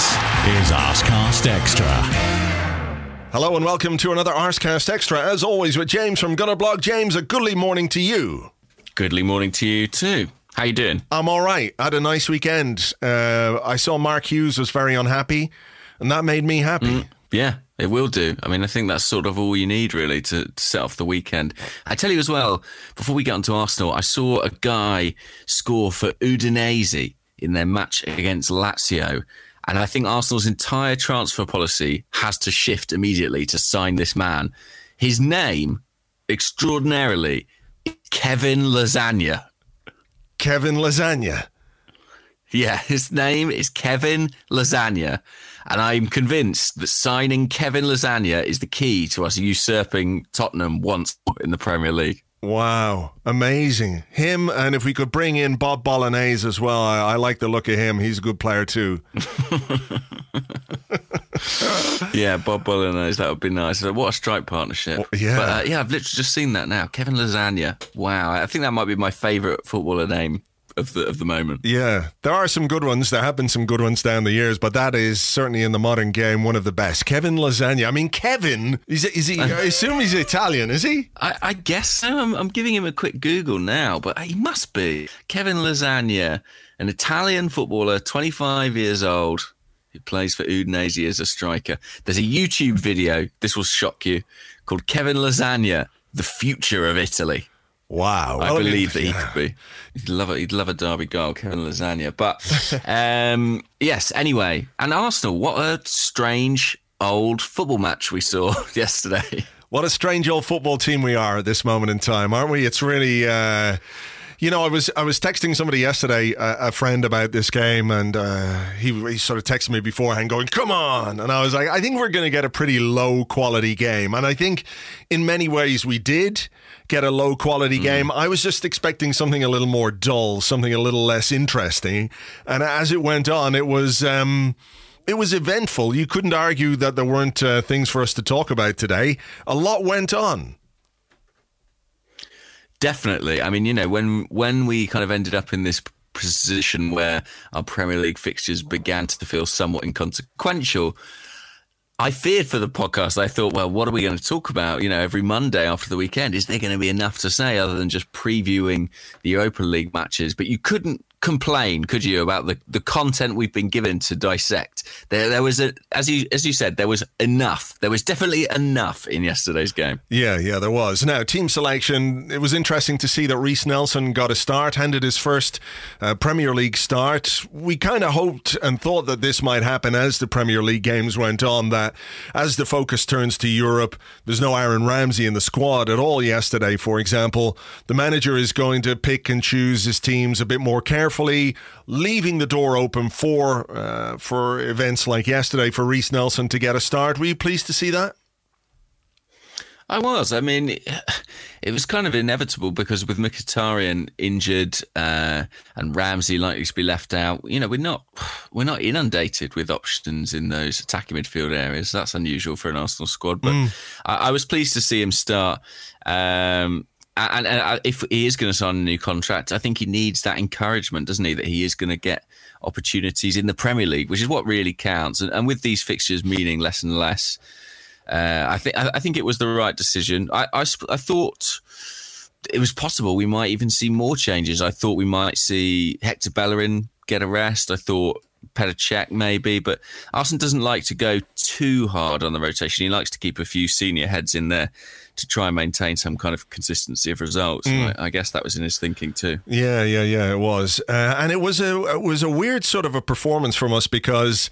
This is Arscast Extra. Hello and welcome to another Arscast Extra. As always, with James from Gunnerblog. James, a goodly morning to you. Goodly morning to you too. How you doing? I'm all right. I had a nice weekend. Uh, I saw Mark Hughes was very unhappy, and that made me happy. Yeah, it will do. I mean, I think that's sort of all you need really to, to set off the weekend. I tell you as well, before we get onto Arsenal, I saw a guy score for Udinese in their match against Lazio. And I think Arsenal's entire transfer policy has to shift immediately to sign this man. His name, extraordinarily, Kevin Lasagna. Kevin Lasagna. Yeah, his name is Kevin Lasagna. And I'm convinced that signing Kevin Lasagna is the key to us usurping Tottenham once in the Premier League. Wow, amazing. Him, and if we could bring in Bob Bolognese as well, I, I like the look of him. He's a good player too. yeah, Bob Bolognese, that would be nice. What a strike partnership. yeah. But, uh, yeah, I've literally just seen that now. Kevin Lasagna. Wow. I think that might be my favourite footballer name of the of the moment. Yeah, there are some good ones. There have been some good ones down the years, but that is certainly in the modern game one of the best. Kevin Lasagna. I mean, Kevin is is he? I assume he's Italian, is he? I, I guess so. I'm, I'm giving him a quick Google now, but he must be Kevin Lasagna, an Italian footballer, 25 years old, who plays for Udinese as a striker. There's a YouTube video. This will shock you, called Kevin Lasagna: The Future of Italy. Wow, I believe that he could be. He'd love a he'd love a derby goal, Kevin Lasagna. But um, yes, anyway, and Arsenal. What a strange old football match we saw yesterday. What a strange old football team we are at this moment in time, aren't we? It's really. Uh, you know, I was I was texting somebody yesterday, a, a friend, about this game, and uh, he he sort of texted me beforehand, going, "Come on!" And I was like, "I think we're going to get a pretty low quality game," and I think in many ways we did get a low quality mm. game. I was just expecting something a little more dull, something a little less interesting, and as it went on, it was. Um, it was eventful. You couldn't argue that there weren't uh, things for us to talk about today. A lot went on. Definitely. I mean, you know, when when we kind of ended up in this position where our Premier League fixtures began to feel somewhat inconsequential, I feared for the podcast. I thought, well, what are we going to talk about? You know, every Monday after the weekend, is there going to be enough to say other than just previewing the Europa League matches? But you couldn't complain, could you, about the, the content we've been given to dissect? There, there was a, as you as you said, there was enough. There was definitely enough in yesterday's game. Yeah, yeah, there was. Now, team selection. It was interesting to see that Reiss Nelson got a start, handed his first uh, Premier League start. We kind of hoped and thought that this might happen as the Premier League games went on. That as the focus turns to Europe, there's no Aaron Ramsey in the squad at all yesterday. For example, the manager is going to pick and choose his teams a bit more carefully carefully, leaving the door open for uh, for events like yesterday for Reiss Nelson to get a start. Were you pleased to see that? I was. I mean, it was kind of inevitable because with Mkhitaryan injured uh, and Ramsey likely to be left out, you know, we're not we're not inundated with options in those attacking midfield areas. That's unusual for an Arsenal squad. But mm. I, I, was pleased to see him start. Um, and, and, uh, if he is going to sign a new contract, I think he needs that encouragement, doesn't he? That he is going to get opportunities in the Premier League, which is what really counts. And, and with these fixtures meaning less and less, uh, I think I, think it was the right decision. I, I, I thought it was possible we might even see more changes. I thought we might see Hector Bellerin get a rest. I thought Petr Cech maybe, but Arsene doesn't like to go too hard on the rotation. He likes to keep a few senior heads in there to try and maintain some kind of consistency of results. Mm. I, I, guess that was in his thinking too. Yeah, yeah, yeah, it was, uh, and it was a it was a weird sort of a performance from us because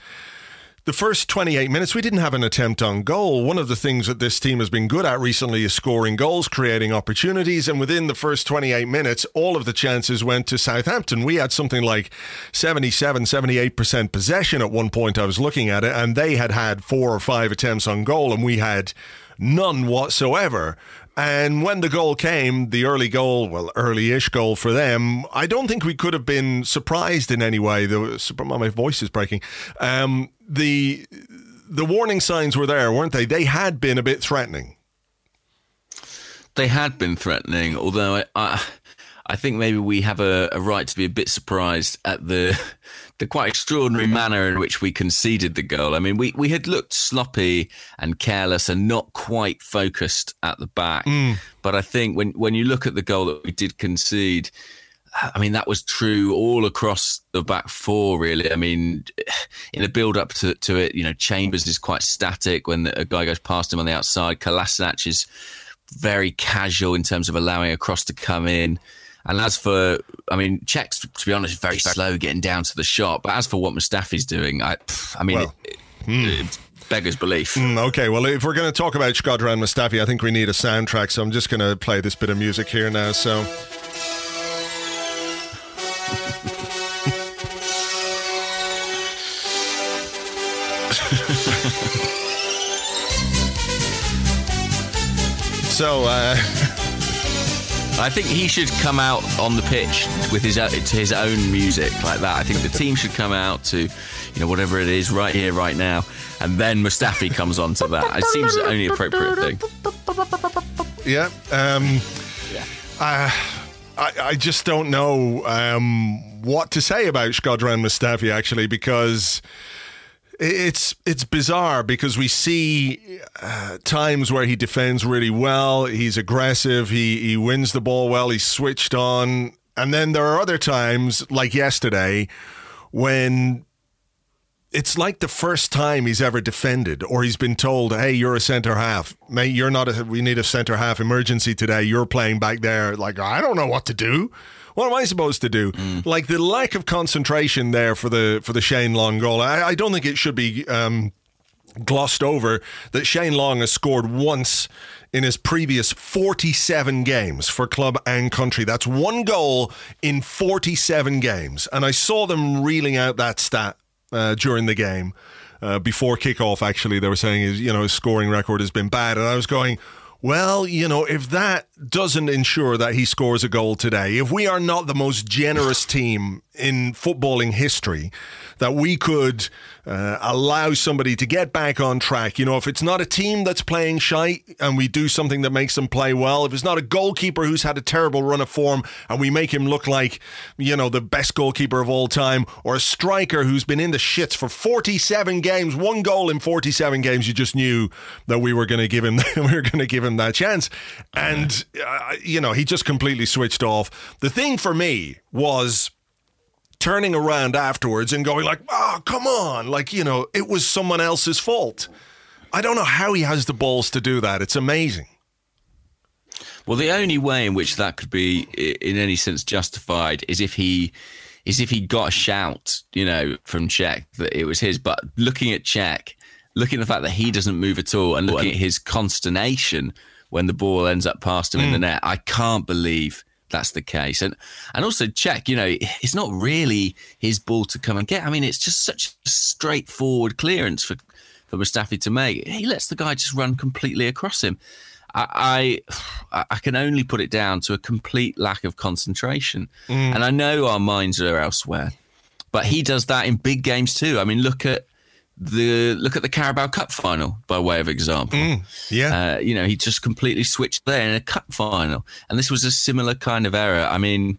the first 28 minutes, we didn't have an attempt on goal. One of the things that this team has been good at recently is scoring goals, creating opportunities. And within the first 28 minutes, all of the chances went to Southampton. We had something like 77, 78% possession at one point. I was looking at it, and they had had four or five attempts on goal, and we had none whatsoever. And when the goal came, the early goal, well, early-ish goal for them, I don't think we could have been surprised in any way. The, my voice is breaking. Um, the the warning signs were there, weren't they? They had been a bit threatening. They had been threatening, although I, I, I think maybe we have a, a, right to be a bit surprised at the the quite extraordinary manner in which we conceded the goal. I mean, we, we had looked sloppy and careless and not quite focused at the back. Mm. But I think when when you look at the goal that we did concede, I mean, that was true all across the back four, really. I mean, in the build up to, to it, you know, Chambers is quite static when a guy goes past him on the outside. Kolasinac is very casual in terms of allowing a cross to come in. And as for, I mean, Cech's, to be honest, very slow getting down to the shot. But as for what Mustafi's doing, I, I mean, well, it, hmm. it, beggars belief. Mm, okay, well, if we're going to talk about Shkodran Mustafi, I think we need a soundtrack. So I'm just going to play this bit of music here now. So. so, uh, I think he should come out on the pitch with his uh, to his own music like that. I think the team should come out to, you know, whatever it is, right here, right now, and then Mustafi comes on to that. It seems the only appropriate thing. Yeah. Um, yeah. Uh, I, I just don't know um, what to say about Shkodran Mustafi actually because it's it's bizarre because we see uh, times where he defends really well, he's aggressive, he he wins the ball well, he's switched on, and then there are other times like yesterday when it's like the first time he's ever defended or he's been told, "Hey, you're a center half. Mate, you're not a we need a center half emergency today. You're playing back there." Like, I don't know what to do. What am I supposed to do? Mm. Like the lack of concentration there for the for the Shane Long goal. I, I don't think it should be um, glossed over that Shane Long has scored once in his previous 47 games for club and country. That's one goal in 47 games. And I saw them reeling out that stat uh, during the game. Uh, before kickoff, actually, they were saying his, you know, his scoring record has been bad. And I was going, well, you know, if that doesn't ensure that he scores a goal today, if we are not the most generous team in footballing history, that we could uh, allow somebody to get back on track. You know, if it's not a team that's playing shite and we do something that makes them play well, if it's not a goalkeeper who's had a terrible run of form and we make him look like, you know, the best goalkeeper of all time, or a striker who's been in the shits for 47 games, one goal in 47 games, you just knew that we were going to give him we were going to give him that chance. And uh, you know, he just completely switched off. The thing for me was turning around afterwards and going like, "Oh, come on!" Like you know, it was someone else's fault. I don't know how he has the balls to do that. It's amazing. Well, the only way in which that could be, in any sense, justified is if he is if he got a shout, you know, from Cech that it was his. But looking at Cech, looking at the fact that he doesn't move at all, and looking at his consternation when the ball ends up past him mm. in the mm. net, I can't believe that's the case. And and also Cech, you know, it's not really his ball to come and get. I mean, it's just such a straightforward clearance for for Mustafi to make. He lets the guy just run completely across him. I, I, I can only put it down to a complete lack of concentration. Mm. And I know our minds are elsewhere, but he does that in big games too. I mean, look at the look at the Carabao Cup final by way of example. Mm, yeah, uh, you know, he just completely switched there in a cup final, and this was a similar kind of error. I mean,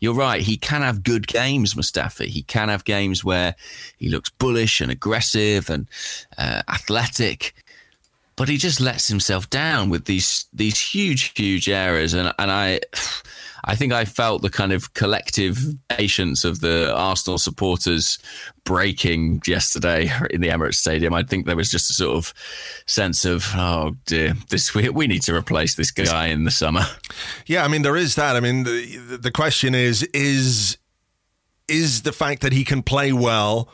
you're right. He can have good games, Mustafi. He can have games where he looks bullish and aggressive and uh, athletic. but he just lets himself down with these these huge, huge errors, and and I. I think I felt the kind of collective patience of the Arsenal supporters breaking yesterday in the Emirates Stadium. I think there was just a sort of sense of, oh dear, this we, we need to replace this guy in the summer. Yeah, I mean there is that. I mean the the question is is is the fact that he can play well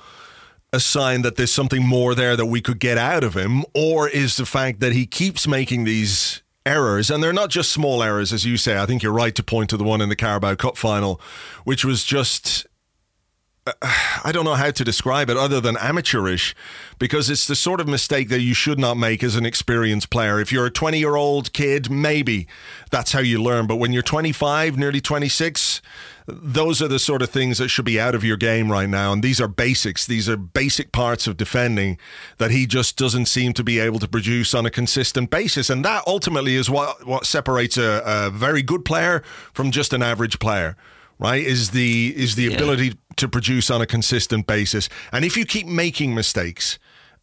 a sign that there's something more there that we could get out of him, or is the fact that he keeps making these errors, and they're not just small errors, as you say. I think you're right to point to the one in the Carabao Cup final, which was just. Uh, I don't know how to describe it other than amateurish because it's the sort of mistake that you should not make as an experienced player. If you're a 20 year old kid, maybe that's how you learn. But when you're 25, nearly 26, those are the sort of things that should be out of your game right now. And these are basics. These are basic parts of defending that he just doesn't seem to be able to produce on a consistent basis. And that ultimately is what, what separates a, a very good player from just an average player right is the is the ability to produce on a consistent basis and if you keep making mistakes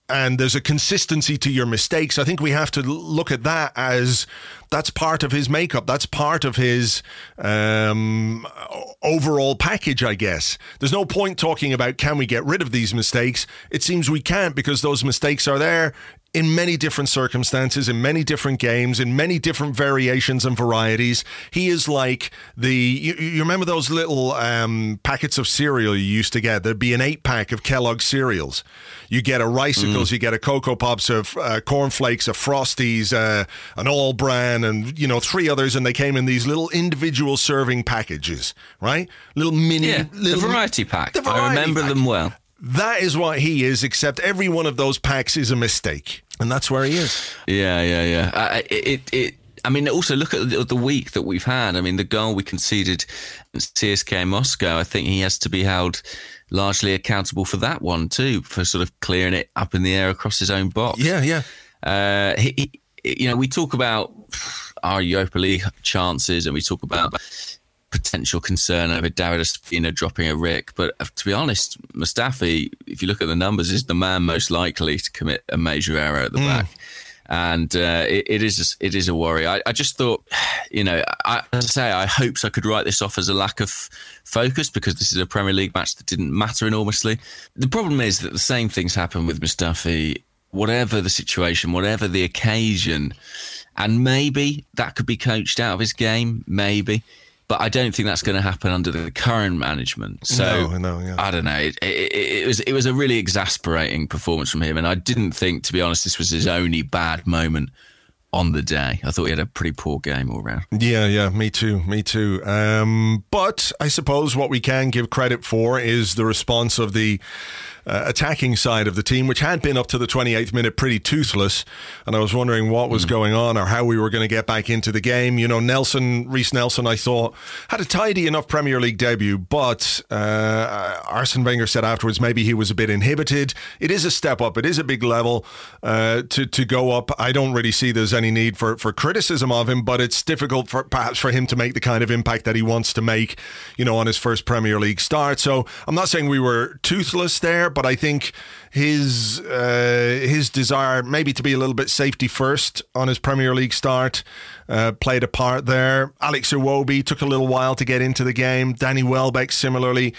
and there's a consistency to your mistakes. I think we have to look at that as that's part of his makeup. That's part of his um, overall package, I guess. There's no point talking about can we get rid of these mistakes. It seems we can't because those mistakes are there in many different circumstances, in many different games, in many different variations and varieties. He is like the. You, you remember those little um, packets of cereal you used to get? There'd be an eight pack of Kellogg's cereals. You get a Ricicles, mm. you get a Cocoa Pops, of uh, cornflakes, a Frosties, uh, an All Bran, and you know three others, and they came in these little individual serving packages, right? Little mini, yeah, little, the variety pack. The variety I remember pack. them well. That is what he is, except every one of those packs is a mistake. And that's where he is. Yeah, yeah, yeah. Uh, it, it, I mean, also look at the, week that we've had. I mean, the goal we conceded in CSKA Moscow, I think he has to be held largely accountable for that one too, for sort of clearing it up in the air across his own box. Yeah, yeah. Uh, he, he, you know, we talk about our Europa League chances and we talk about potential concern over David Ospina dropping a Rick. But uh, to be honest, Mustafi, if you look at the numbers, is the man most likely to commit a major error at the mm. back. And uh, it, it is it is a worry. I, I just thought, you know, I, I say I hoped I could write this off as a lack of focus because this is a Premier League match that didn't matter enormously. The problem is that the same things happen with Mustafi, whatever the situation, whatever the occasion, and maybe that could be coached out of his game, maybe but I don't think that's going to happen under the current management. So no, no, yeah. I don't know. It, it, it, was it was a really exasperating performance from him, and I didn't think, to be honest, this was his only bad moment on the day. I thought he had a pretty poor game all round. Yeah, yeah, me too, me too. Um, but I suppose what we can give credit for is the response of the uh, attacking side of the team, which had been up to the 28th minute pretty toothless. And I was wondering what was mm. going on or how we were going to get back into the game. You know, Nelson, Reiss Nelson, I thought had a tidy enough Premier League debut, but uh, Arsene Wenger said afterwards maybe he was a bit inhibited. It is a step up, it is a big level uh, to, to go up. I don't really see there's any need for, for criticism of him, but it's difficult for perhaps for him to make the kind of impact that he wants to make, you know, on his first Premier League start. So I'm not saying we were toothless there, but I think his uh, his desire maybe to be a little bit safety first on his Premier League start uh, played a part there. Alex Iwobi took a little while to get into the game. Danny Welbeck similarly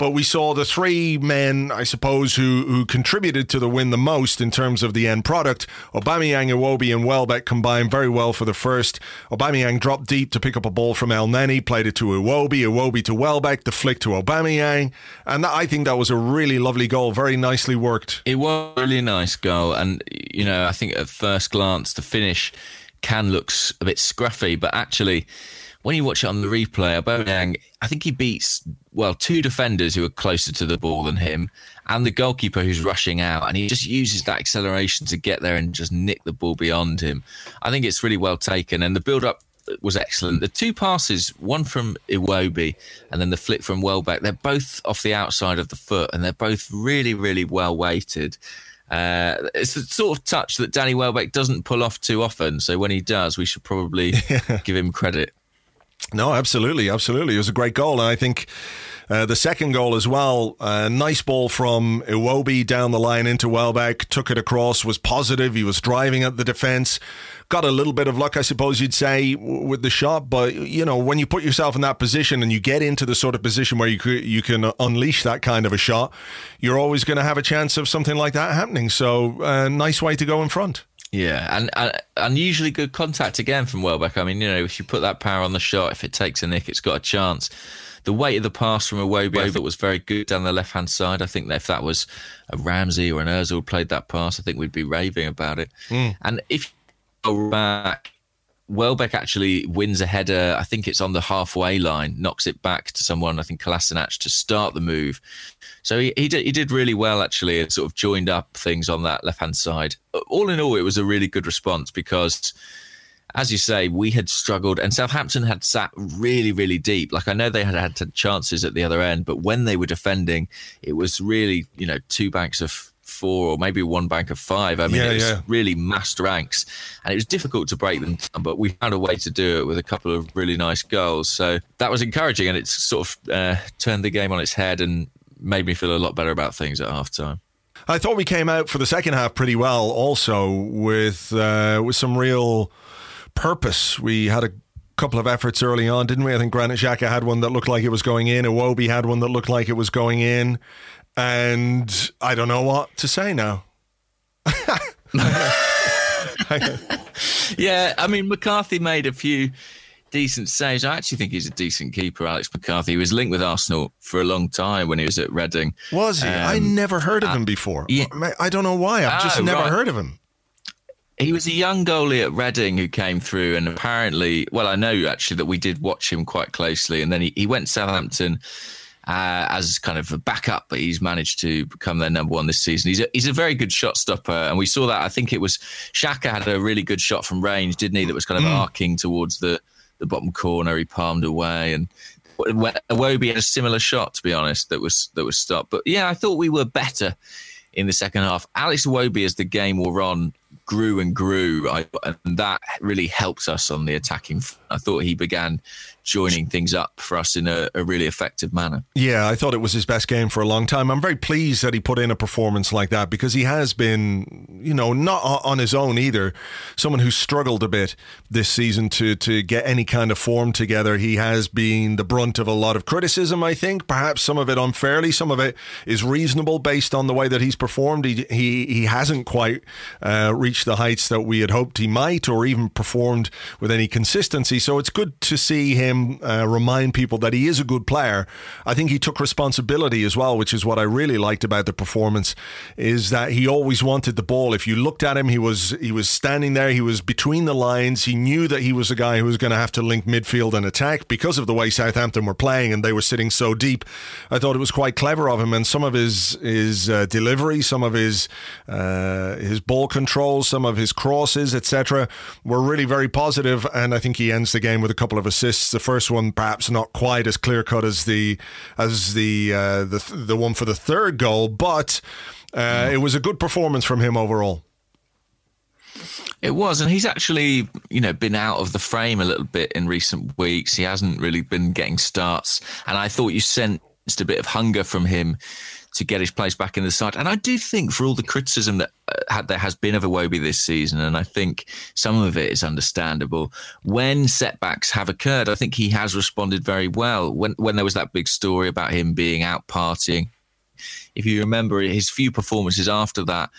but we saw the three men, I suppose, who, who contributed to the win the most in terms of the end product. Aubameyang, Iwobi, and Welbeck combined very well for the first. Aubameyang dropped deep to pick up a ball from Elneny, played it to Iwobi, Iwobi to Welbeck, the flick to Aubameyang, and that, I think that was a really lovely goal, very nicely worked. It was a really nice goal, and you know, I think at first glance the finish can looks a bit scruffy, but actually when you watch it on the replay, Aubameyang, I think he beats well two defenders who are closer to the ball than him, and the goalkeeper who's rushing out, and he just uses that acceleration to get there and just nick the ball beyond him. I think it's really well taken, and the build-up was excellent. The two passes, one from Iwobi and then the flick from Welbeck, they're both off the outside of the foot, and they're both really, really well weighted. Uh, it's the sort of touch that Danny Welbeck doesn't pull off too often. So when he does, we should probably yeah. give him credit. No, absolutely, absolutely. It was a great goal, and I think uh, the second goal as well. Uh, nice ball from Iwobi down the line into Welbeck, took it across, was positive. He was driving at the defence. Got a little bit of luck, I suppose you'd say, with the shot. But you know, when you put yourself in that position and you get into the sort of position where you you can unleash that kind of a shot, you're always going to have a chance of something like that happening. So, uh, nice way to go in front. Yeah, and, and unusually good contact again from Welbeck. I mean, you know, if you put that power on the shot, if it takes a nick, it's got a chance. The weight of the pass from Iwobi I thought was very good down the left hand side. I think that if that was a Ramsey or an Özil played that pass, I think we'd be raving about it. Mm. And if you go back, Welbeck actually wins a header. I think it's on the halfway line, knocks it back to someone. I think Kolasinac to start the move. So he, he did he did really well actually, and sort of joined up things on that left hand side. All in all, it was a really good response because, as you say, we had struggled, and Southampton had sat really really deep. Like I know they had had chances at the other end, but when they were defending, it was really you know two banks of four or maybe one bank of five. I mean, yeah, it was yeah. really massed ranks, and it was difficult to break them down. But we found a way to do it with a couple of really nice goals. So that was encouraging, and it's sort of uh, turned the game on its head and made me feel a lot better about things at half time. I thought we came out for the second half pretty well, also with uh, with some real purpose. We had a couple of efforts early on, didn't we? I think Granit Xhaka had one that looked like it was going in. Iwobi had one that looked like it was going in and I don't know what to say now. yeah, I mean McCarthy made a few decent saves. I actually think he's a decent keeper, Alex McCarthy. He was linked with Arsenal for a long time when he was at Reading. Was he? Um, I never heard of him before. Yeah. I don't know why. I've just oh, never right. heard of him. He was a young goalie at Reading who came through, and apparently, well, I know actually that we did watch him quite closely, and then he, he went to Southampton uh, as kind of a backup, but he's managed to become their number one this season. He's a, he's a very good shot stopper, and we saw that. I think it was Xhaka had a really good shot from range, didn't he? That was kind of mm. arcing towards the the bottom corner. He palmed away, and Iwobi had a similar shot, to be honest, that was that was stopped. But yeah, I thought we were better in the second half. Alex Iwobi, as the game wore on, grew and grew, and that really helped us on the attacking. I thought he began joining things up for us in a, a, really effective manner. Yeah, I thought it was his best game for a long time. I'm very pleased that he put in a performance like that because he has been, you know, not on his own either. Someone who struggled a bit this season to to get any kind of form together. He has been the brunt of a lot of criticism. I think perhaps some of it unfairly, some of it is reasonable based on the way that he's performed. He he he hasn't quite uh, reached the heights that we had hoped he might, or even performed with any consistency. So it's good to see him him uh, remind people that he is a good player. I think he took responsibility as well, which is what I really liked about the performance. Is that he always wanted the ball. If you looked at him, he was he was standing there. He was between the lines. He knew that he was a guy who was going to have to link midfield and attack because of the way Southampton were playing and they were sitting so deep. I thought it was quite clever of him, and some of his his uh, delivery, some of his uh, his ball control, some of his crosses, etc., were really very positive. And I think he ends the game with a couple of assists. The first one perhaps not quite as clear cut as the as the uh, the the one for the third goal, but uh, mm. it was a good performance from him overall. It was, and he's actually, you know, been out of the frame a little bit in recent weeks. He hasn't really been getting starts, and I thought you sensed a bit of hunger from him to get his place back in the side. And I do think, for all the criticism that uh, there has been of Iwobi this season, and I think some of it is understandable, when setbacks have occurred, I think he has responded very well. When when there was that big story about him being out partying, if you remember, his few performances after that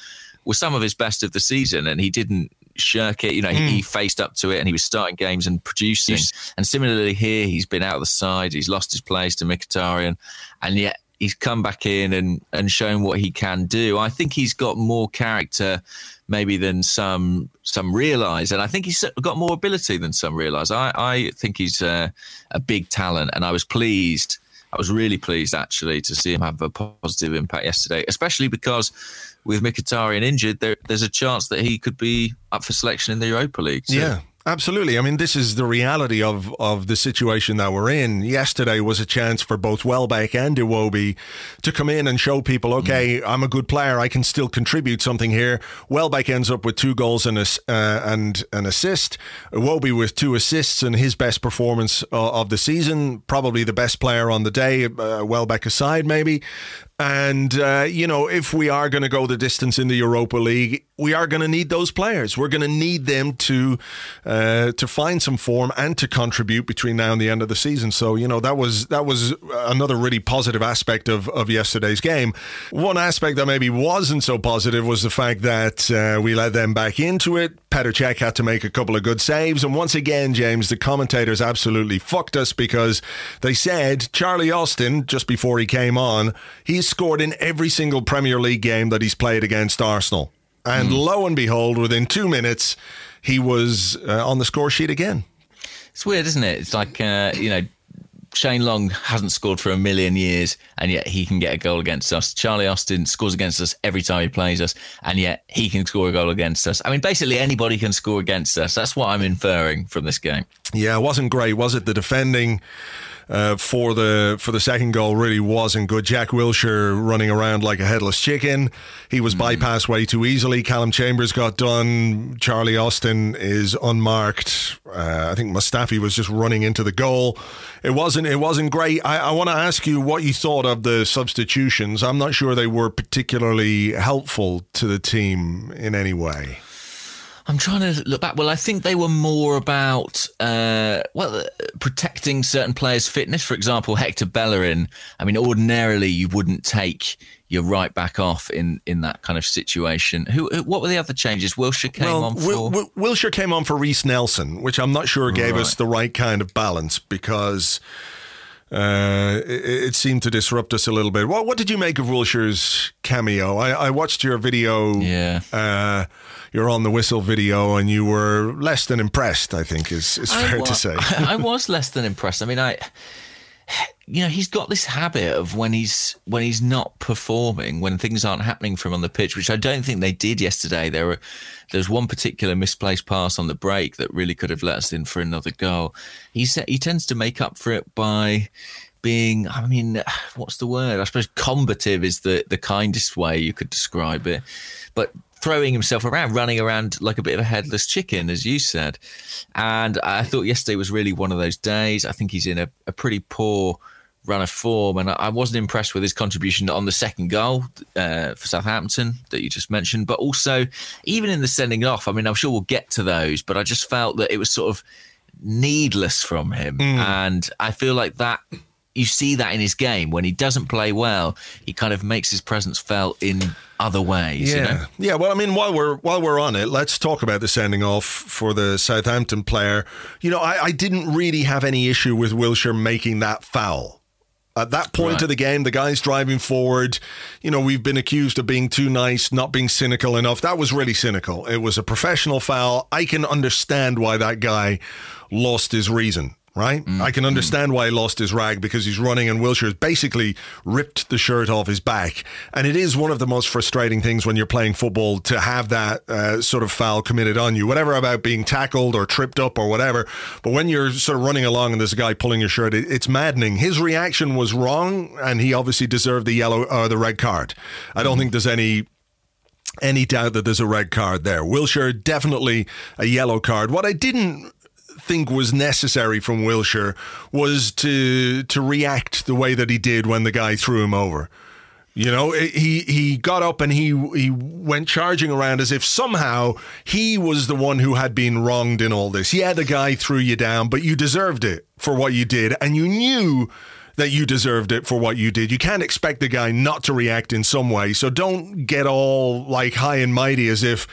were some of his best of the season, and he didn't shirk it. You know, mm. he, he, hmm. faced up to it and he was starting games and producing. And similarly here, he's been out of the side. He's lost his place to Mkhitaryan, and yet he's come back in and and shown what he can do. I think he's got more character maybe than some some realize, and I think he's got more ability than some realize. I I think he's a, a big talent, and I was pleased. I was really pleased actually to see him have a positive impact yesterday, especially because with Mkhitaryan injured, there, there's a chance that he could be up for selection in the Europa League. So. Yeah, Absolutely. I mean, this is the reality of, of the situation that we're in. Yesterday was a chance for both Welbeck and Iwobi to come in and show people, okay, mm. I'm a good player. I can still contribute something here. Welbeck ends up with two goals and, a, uh, and an assist. Iwobi with two assists and his best performance uh, of the season. Probably the best player on the day, uh, Welbeck aside, maybe. And, uh, you know, if we are going to go the distance in the Europa League, we are going to need those players. We're going to need them to uh, to find some form and to contribute between now and the end of the season. So, you know, that was that was another really positive aspect of, of yesterday's game. One aspect that maybe wasn't so positive was the fact that uh, we let them back into it. Petr Cech had to make a couple of good saves. And once again, James, the commentators absolutely fucked us because they said Charlie Austin, just before he came on, he's scored in every single Premier League game that he's played against Arsenal. And mm. lo and behold, within two minutes, he was uh, on the score sheet again. It's weird, isn't it? It's like, uh, you know, Shane Long hasn't scored for a million years, and yet he can get a goal against us. Charlie Austin scores against us every time he plays us, and yet he can score a goal against us. I mean, basically anybody can score against us. That's what I'm inferring from this game. Yeah, it wasn't great, was it? The defending uh, for the for the second goal really wasn't good. Jack Wilshere running around like a headless chicken. He was mm. bypassed way too easily. Callum Chambers got done. Charlie Austin is unmarked. Uh, I think Mustafi was just running into the goal. It wasn't it wasn't great. I, I want to ask you what you thought of the substitutions. I'm not sure they were particularly helpful to the team in any way. I'm trying to look back. Well, I think they were more about uh, well protecting certain players' fitness. For example, Hector Bellerin. I mean, ordinarily you wouldn't take your right back off in in that kind of situation. Who? What were the other changes? Wilshere came well, on for. Wil- Wilshere came on for Reiss Nelson, which I'm not sure gave right. us the right kind of balance because. Uh, it, it, seemed to disrupt us a little bit. What, what did you make of Wilshere's cameo? I, I watched your video. Yeah. Uh, your on the whistle video, and you were less than impressed. I think is is fair was, to say. I was less than impressed. I mean, I you know he's got this habit of when he's when he's not performing when things aren't happening for him on the pitch which i don't think they did yesterday there were there's one particular misplaced pass on the break that really could have let us in for another goal he said he tends to make up for it by being i mean what's the word i suppose combative is the the kindest way you could describe it but throwing himself around, running around like a bit of a headless chicken, as you said. And I thought yesterday was really one of those days. I think he's in a, a pretty poor run of form, and I wasn't impressed with his contribution on the second goal uh, for Southampton that you just mentioned, but also even in the sending off. I mean, I'm sure we'll get to those, but I just felt that it was sort of needless from him, mm. and I feel like that you see that in his game when he doesn't play well, he kind of makes his presence felt in other ways. Yeah, you know? yeah. Well, I mean, while we're while we're on it, let's talk about the sending off for the Southampton player. You know, I, I didn't really have any issue with Wilshere making that foul. At that point right. of the game, the guy's driving forward. You know, we've been accused of being too nice, not being cynical enough. That was really cynical. It was a professional foul. I can understand why that guy lost his reason right? Mm. I can understand why he lost his rag because he's running and Wilshere's basically ripped the shirt off his back. And it is one of the most frustrating things when you're playing football to have that uh, sort of foul committed on you, whatever about being tackled or tripped up or whatever. But when you're sort of running along and there's a guy pulling your shirt, it, it's maddening. His reaction was wrong and he obviously deserved the yellow or uh, the red card. I don't mm. think there's any any doubt that there's a red card there. Wilshere definitely a yellow card. What I didn't think was necessary from Wilshere was to to react the way that he did when the guy threw him over. You know, eh, he he got up and he he went charging around as if somehow he was the one who had been wronged in all this. Yeah, the guy threw you down, but you deserved it for what you did, and you knew that you deserved it for what you did. You can't expect the guy not to react in some way. So don't get all like high and mighty as if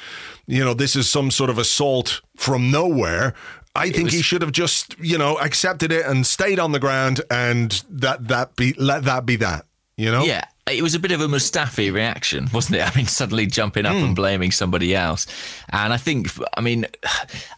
you know this is some sort of assault from nowhere I think was, he should have just, you know, accepted it and stayed on the ground and that that be let that be that. You know? Yeah. It was a bit of a Mustafi reaction, wasn't it? I mean, suddenly jumping up mm. and hmm. blaming somebody else. And I think, I mean,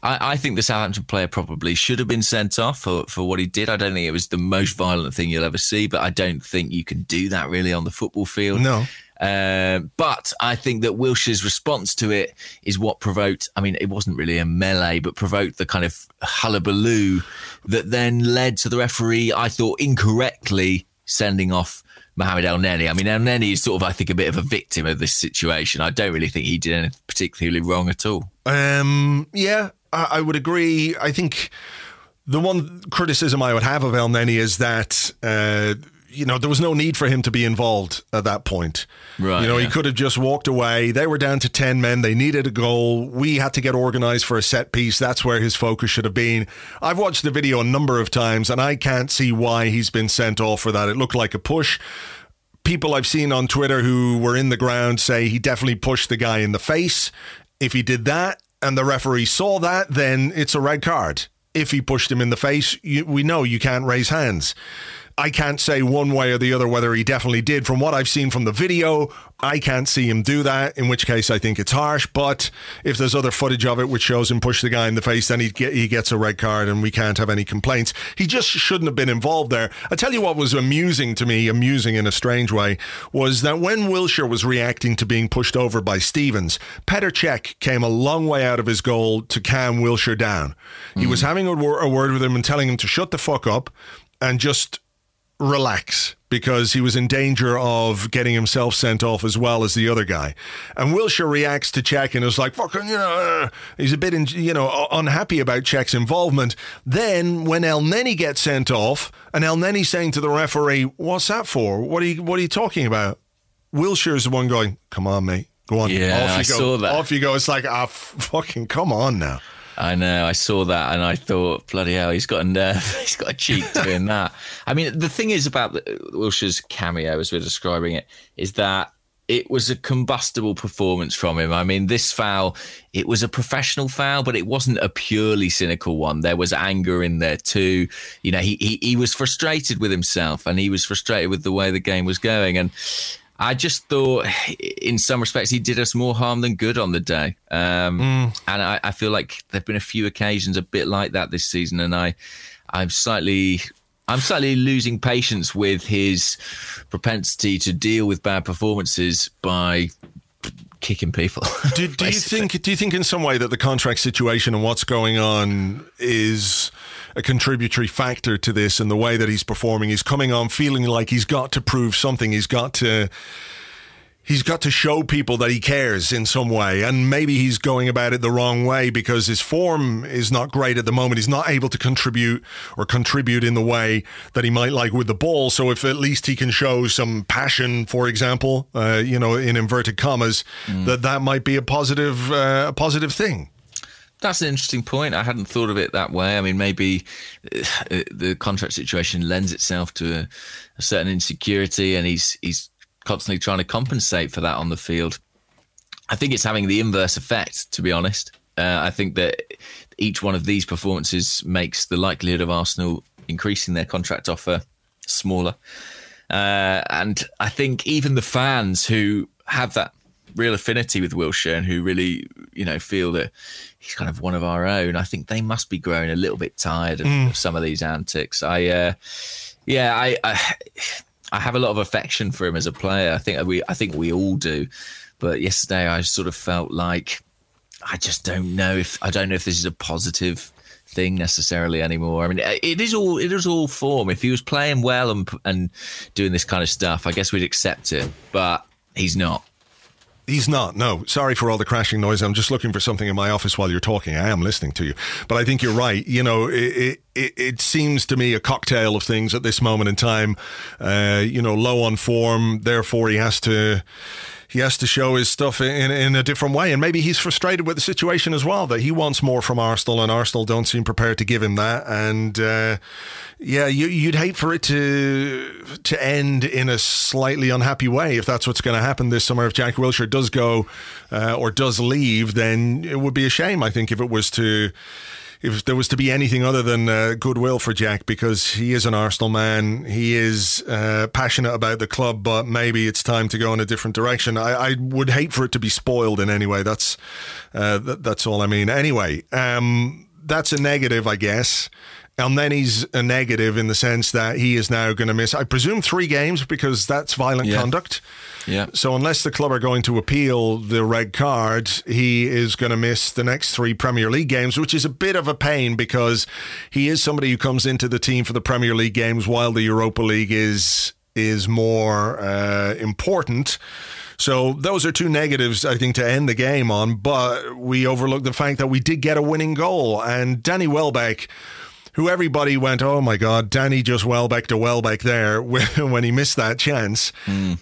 I, I, think the Southampton player probably should have been sent off for, for what he did. I don't think it was the most violent thing you'll ever see, but I don't think you can do that really on the football field. No. Uh, but I think that Wilshere's response to it is what provoked. I mean, it wasn't really a melee, but provoked the kind of hullabaloo that then led to the referee. I thought incorrectly sending off Mohamed Elneny. I mean, Elneny is sort of, I think, a bit of a victim of this situation. I don't really think he did anything particularly wrong at all. Um, yeah, I, I would agree. I think the one criticism I would have of Elneny is that. Uh, you know, there was no need for him to be involved at that point. Right. You know, yeah. he could have just walked away. They were down to 10 men. They needed a goal. We had to get organized for a set piece. That's where his focus should have been. I've watched the video a number of times and I can't see why he's been sent off for that. It looked like a push. People I've seen on Twitter who were in the ground say he definitely pushed the guy in the face. If he did that and the referee saw that, then it's a red card. If he pushed him in the face, you, we know you can't raise hands. I can't say one way or the other whether he definitely did. From what I've seen from the video, I can't see him do that, in which case I think it's harsh. But if there's other footage of it which shows him push the guy in the face, then he, get, he gets a red card and we can't have any complaints. He just shouldn't have been involved there. I tell you what was amusing to me, amusing in a strange way, was that when Wilshere was reacting to being pushed over by Stephens, Petr Cech came a long way out of his goal to calm Wilshere down. He was mm. having a, wor- a word with him and telling him to shut the fuck up and just relax because he was in danger of getting himself sent off as well as the other guy. And Wilshere reacts to Cech and is like, fucking, you know, uh, he's a bit, in, you know, unhappy about Cech's involvement. Then when Elneny gets sent off and El Elneny saying to the referee, what's that for? What are you, what are you talking about? Wilshere's the one going, come on, mate. Go on. Yeah, off you I go. saw that. Off you go. It's like, ah, f- fucking come on now. I know. I saw that, and I thought, bloody hell, he's got a nerve. he's got a cheek doing that. I mean, the thing is about the, Wilshere's cameo, as we're describing it, is that it was a combustible performance from him. I mean, this foul, it was a professional foul, but it wasn't a purely cynical one. There was anger in there too. You know, he he, he was frustrated with himself, and he was frustrated with the way the game was going, and. I just thought, in some respects, he did us more harm than good on the day. Um, And I, I feel like there've been a few occasions a bit like that this season, and I, I'm slightly. I'm slightly losing patience with his propensity to deal with bad performances by kicking people. Do, do you think? Do you think in some way that the contract situation and what's going on is a contributory factor to this and the way that he's performing? He's coming on feeling like he's got to prove something. He's got to. He's got to show people that he cares in some way, and maybe he's going about it the wrong way because his form is not great at the moment. He's not able to contribute or contribute in the way that he might like with the ball. So, if at least he can show some passion, for example, uh, you know, in inverted commas, that that might be a positive, uh, a positive thing. That's an interesting point. I hadn't thought of it that way. I mean, maybe uh, the contract situation lends itself to a, a certain insecurity, and he's he's constantly trying to compensate for that on the field. I think it's having the inverse effect, to be honest. Uh, I think that each one of these performances makes the likelihood of Arsenal increasing their contract offer smaller. Uh, and I think even the fans who have that real affinity with Wilshere and who really, you know, feel that he's kind of one of our own, I think they must be growing a little bit tired of, of some of these antics. I, uh, yeah, I, I, I have a lot of affection for him as a player. I think we, I think we all do. But yesterday, I sort of felt like I just don't know if I don't know if this is a positive thing necessarily anymore. I mean, it is all it is all form. If he was playing well and and doing this kind of stuff, I guess we'd accept it. But he's not. He's not. No, sorry for all the crashing noise. I'm just looking for something in my office while you're talking. I am listening to you, but I think you're right. You know, it it, it seems to me a cocktail of things at this moment in time. Uh, you know, low on form, therefore he has to he has to show his stuff in in a different way, and maybe he's frustrated with the situation as well. That he wants more from Arsenal, and Arsenal don't seem prepared to give him that. And uh, yeah, you, you'd hate for it to to end in a slightly unhappy way if that's what's going to happen this summer. If Jack Wilshere does go uh, or does leave, then it would be a shame. I think if it was to if there was to be anything other than uh, goodwill for Jack, because he is an Arsenal man, he is uh, passionate about the club, but maybe it's time to go in a different direction. I, I would hate for it to be spoiled in any way. That's uh, th- that's all I mean. Anyway, um, that's a negative, I guess. And then he's a negative in the sense that he is now going to miss, I presume, three games because that's violent Yeah. conduct. Yeah. So unless the club are going to appeal the red card, he is going to miss the next three Premier League games, which is a bit of a pain because he is somebody who comes into the team for the Premier League games while the Europa League is is more uh, important. So those are two negatives, I think, to end the game on. But we overlook the fact that we did get a winning goal, and Danny Welbeck who everybody went, oh my God, Danny just Welbeck to Welbeck there when he missed that chance.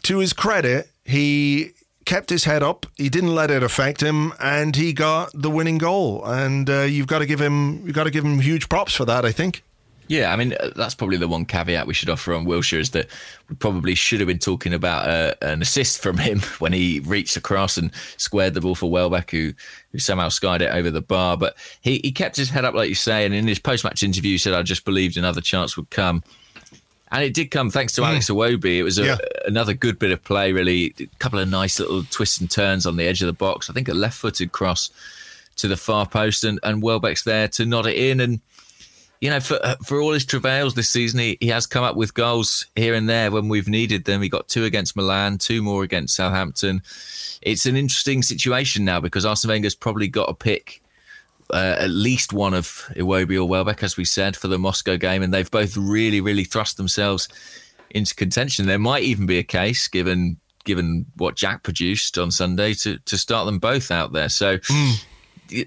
To his credit, he kept his head up. He didn't let it affect him, and he got the winning goal. And uh, you've got to give him, you've got to give him huge props for that. I think. Yeah, I mean uh, that's probably the one caveat we should offer on Wilshere is that we probably should have been talking about uh, an assist from him when he reached across and squared the ball for Welbeck, who who somehow skied it over the bar. But he, he kept his head up, like you say, and in his post match interview, he said, "I just believed another chance would come." And it did come thanks to Alex Iwobi. It was a, Yeah. another good bit of play, really. A couple of nice little twists and turns on the edge of the box. I think a left footed cross to the far post, and, and Welbeck's there to nod it in. And you know, for uh, for all his travails this season, he, he has come up with goals here and there when we've needed them. He got two against Milan, two more against Southampton. It's an interesting situation now because Arsene Wenger's probably got to pick uh, at least one of Iwobi or Welbeck, as we said, for the Moscow game, and they've both really, really thrust themselves into contention. There might even be a case, given given what Jack produced on Sunday, to to start them both out there. So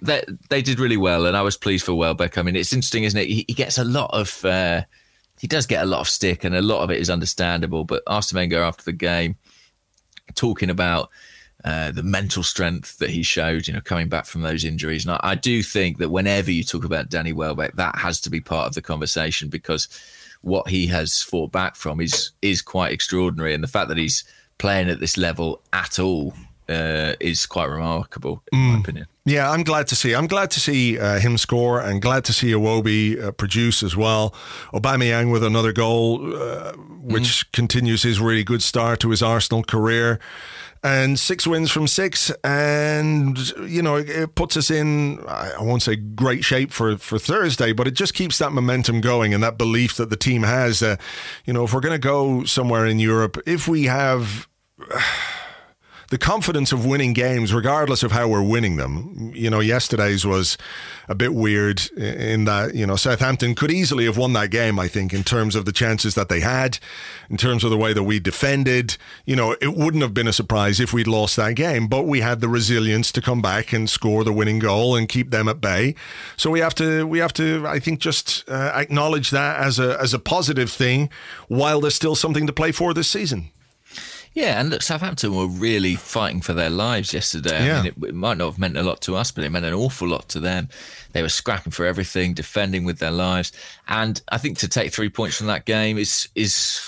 they, they did really well, and I was pleased for Welbeck. I mean, it's interesting, isn't it? He, he gets a lot of, uh, he does get a lot of stick, and a lot of it is understandable. But Arsene Wenger after the game, talking about uh, the mental strength that he showed, you know, coming back from those injuries, and I, I do think that whenever you talk about Danny Welbeck, that has to be part of the conversation because what he has fought back from is is quite extraordinary, and the fact that he's playing at this level at all uh, is quite remarkable, in my opinion. Yeah, I'm glad to see. I'm glad to see uh, him score, and glad to see Iwobi uh, produce as well. Aubameyang with another goal, uh, which continues his really good start to his Arsenal career, and six wins from six, and you know it, it puts us in. I won't say great shape for for Thursday, but it just keeps that momentum going and that belief that the team has. You know, if we're going to go somewhere in Europe, if we have the confidence of winning games, regardless of how we're winning them. You know, yesterday's was a bit weird in that, you know, Southampton could easily have won that game, I think, in terms of the chances that they had, in terms of the way that we defended. You know, it wouldn't have been a surprise if we'd lost that game, but we had the resilience to come back and score the winning goal and keep them at bay. So we have to, we have to, I think, just uh, acknowledge that as a, as a positive thing while there's still something to play for this season. Yeah, and look, Southampton were really fighting for their lives yesterday. Yeah. I mean, it, it might not have meant a lot to us, but it meant an awful lot to them. They were scrapping for everything, defending with their lives, and I think to take three points from that game is is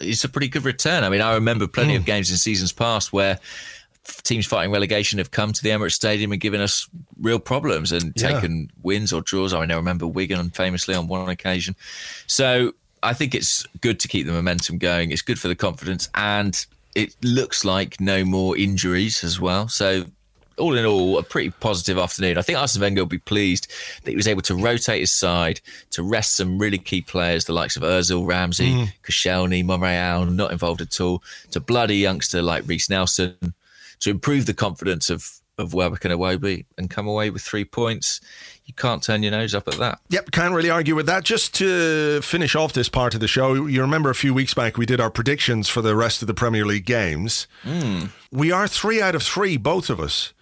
is a pretty good return. I mean, I remember plenty of hmm. games in seasons past where teams fighting relegation have come to the Emirates Stadium and given us real problems and Yeah. taken wins or draws. I mean, I remember Wigan famously on one occasion. So I think it's good to keep the momentum going. It's good for the confidence, and it looks like no more injuries as well. So all in all, a pretty positive afternoon. I think Arsene Wenger will be pleased that he was able to rotate his side to rest some really key players, the likes of Ozil, Ramsey, mm. Koscielny, Monreal, not involved at all, to bloody youngster like Reiss Nelson, to improve the confidence of of Welbeck and Iwobi and come away with three points. You can't turn your nose up at that. Yep, can't really argue with that. Just to finish off this part of the show, you remember a few weeks back we did our predictions for the rest of the Premier League games. We are three out of three, both of us.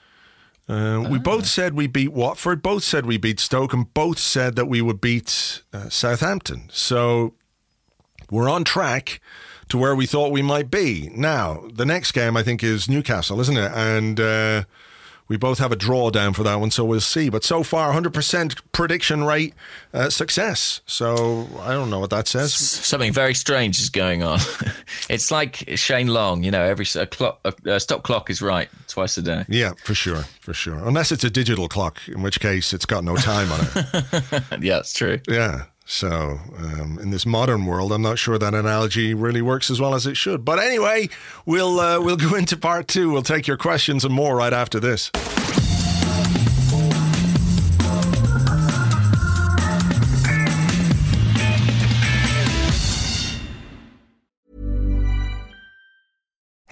Uh, We both said we beat Watford, both said we beat Stoke, and both said that we would beat uh, Southampton. So we're on track to where we thought we might be. Now, the next game, I think, is Newcastle, isn't it? And uh, we both have a drawdown for that one, so we'll see. But so far, 100% prediction rate uh, success. So I don't know what that says. Something very strange is going on. it's like Shane Long, you know, every a clock, a, a stop clock is right twice a day. Yeah, for sure, for sure. Unless it's a digital clock, in which case it's got no time on it. yeah, that's true. Yeah. So, um, in this modern world, I'm not sure that analogy really works as well as it should. But anyway, we'll uh, we'll go into part two. We'll take your questions and more right after this.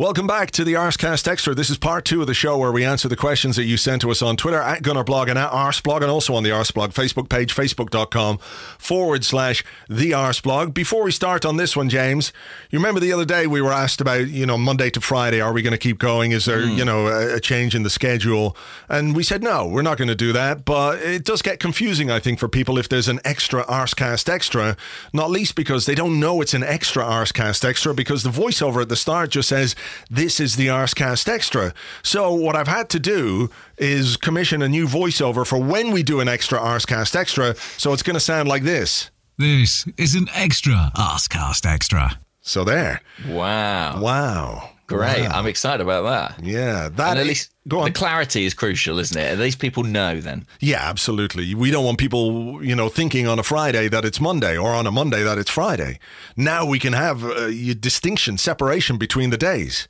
Welcome back to the Arsecast Extra. This is part two of the show where we answer the questions that you sent to us on Twitter at Gunnerblog and at Arseblog and also on the Arseblog Facebook page, facebook.com forward slash the Arseblog. Before we start on this one, James, you remember the other day we were asked about, you know, Monday to Friday, are we going to keep going? Is there, you hmm. know, a, a change in the schedule? And we said, no, we're not going to do that. But it does get confusing, I think, for people if there's an extra Arsecast Extra, not least because they don't know it's an extra Arsecast Extra because the voiceover at the start just says, this is the Arsecast Extra. So what I've had to do is commission a new voiceover for when we do an extra Arsecast Extra. So it's going to sound like this. This is an extra Arsecast Extra. So there. Wow. Wow. Great. Wow. I'm excited about that. Yeah, that And at is- least go on. the clarity is crucial, isn't it? At least people know then. Yeah, absolutely. We don't want people, you know, thinking on a Friday that it's Monday or on a Monday that it's Friday. Now we can have uh, distinction, separation between the days.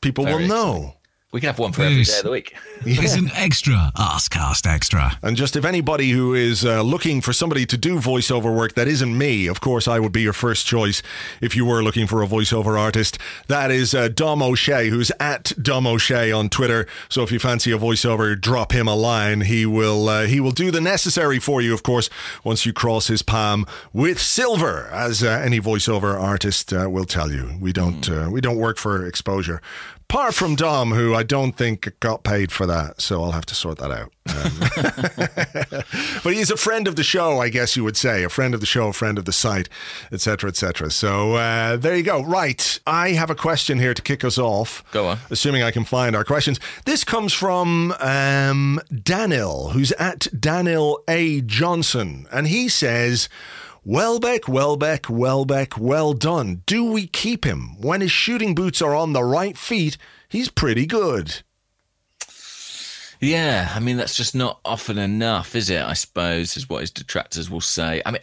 People Very will know. We can have one for every This day of the week. is an extra Arsecast Extra. And just if anybody who is uh, looking for somebody to do voiceover work that isn't me, of course, I would be your first choice if you were looking for a voiceover artist. That is uh, Dom O'Shea, who's at Dom O'Shea on Twitter. So if you fancy a voiceover, drop him a line. He will uh, he will do the necessary for you, of course, once you cross his palm with silver, as uh, any voiceover artist uh, will tell you. We don't uh, we don't work for exposure. Apart from Dom, who I don't think got paid for that, so I'll have to sort that out. Um, but he's a friend of the show, I guess you would say, a friend of the show, a friend of the site, etc., etc. So uh, there you go. Right, I have a question here to kick us off. Go on. Assuming I can find our questions. This comes from um, Daniel, who's at Daniel A Johnson, and he says. Welbeck, Welbeck, Welbeck, well done. Do we keep him? When his shooting boots are on the right feet, he's pretty good. Yeah, I mean that's just not often enough, is it? I suppose is what his detractors will say. I mean,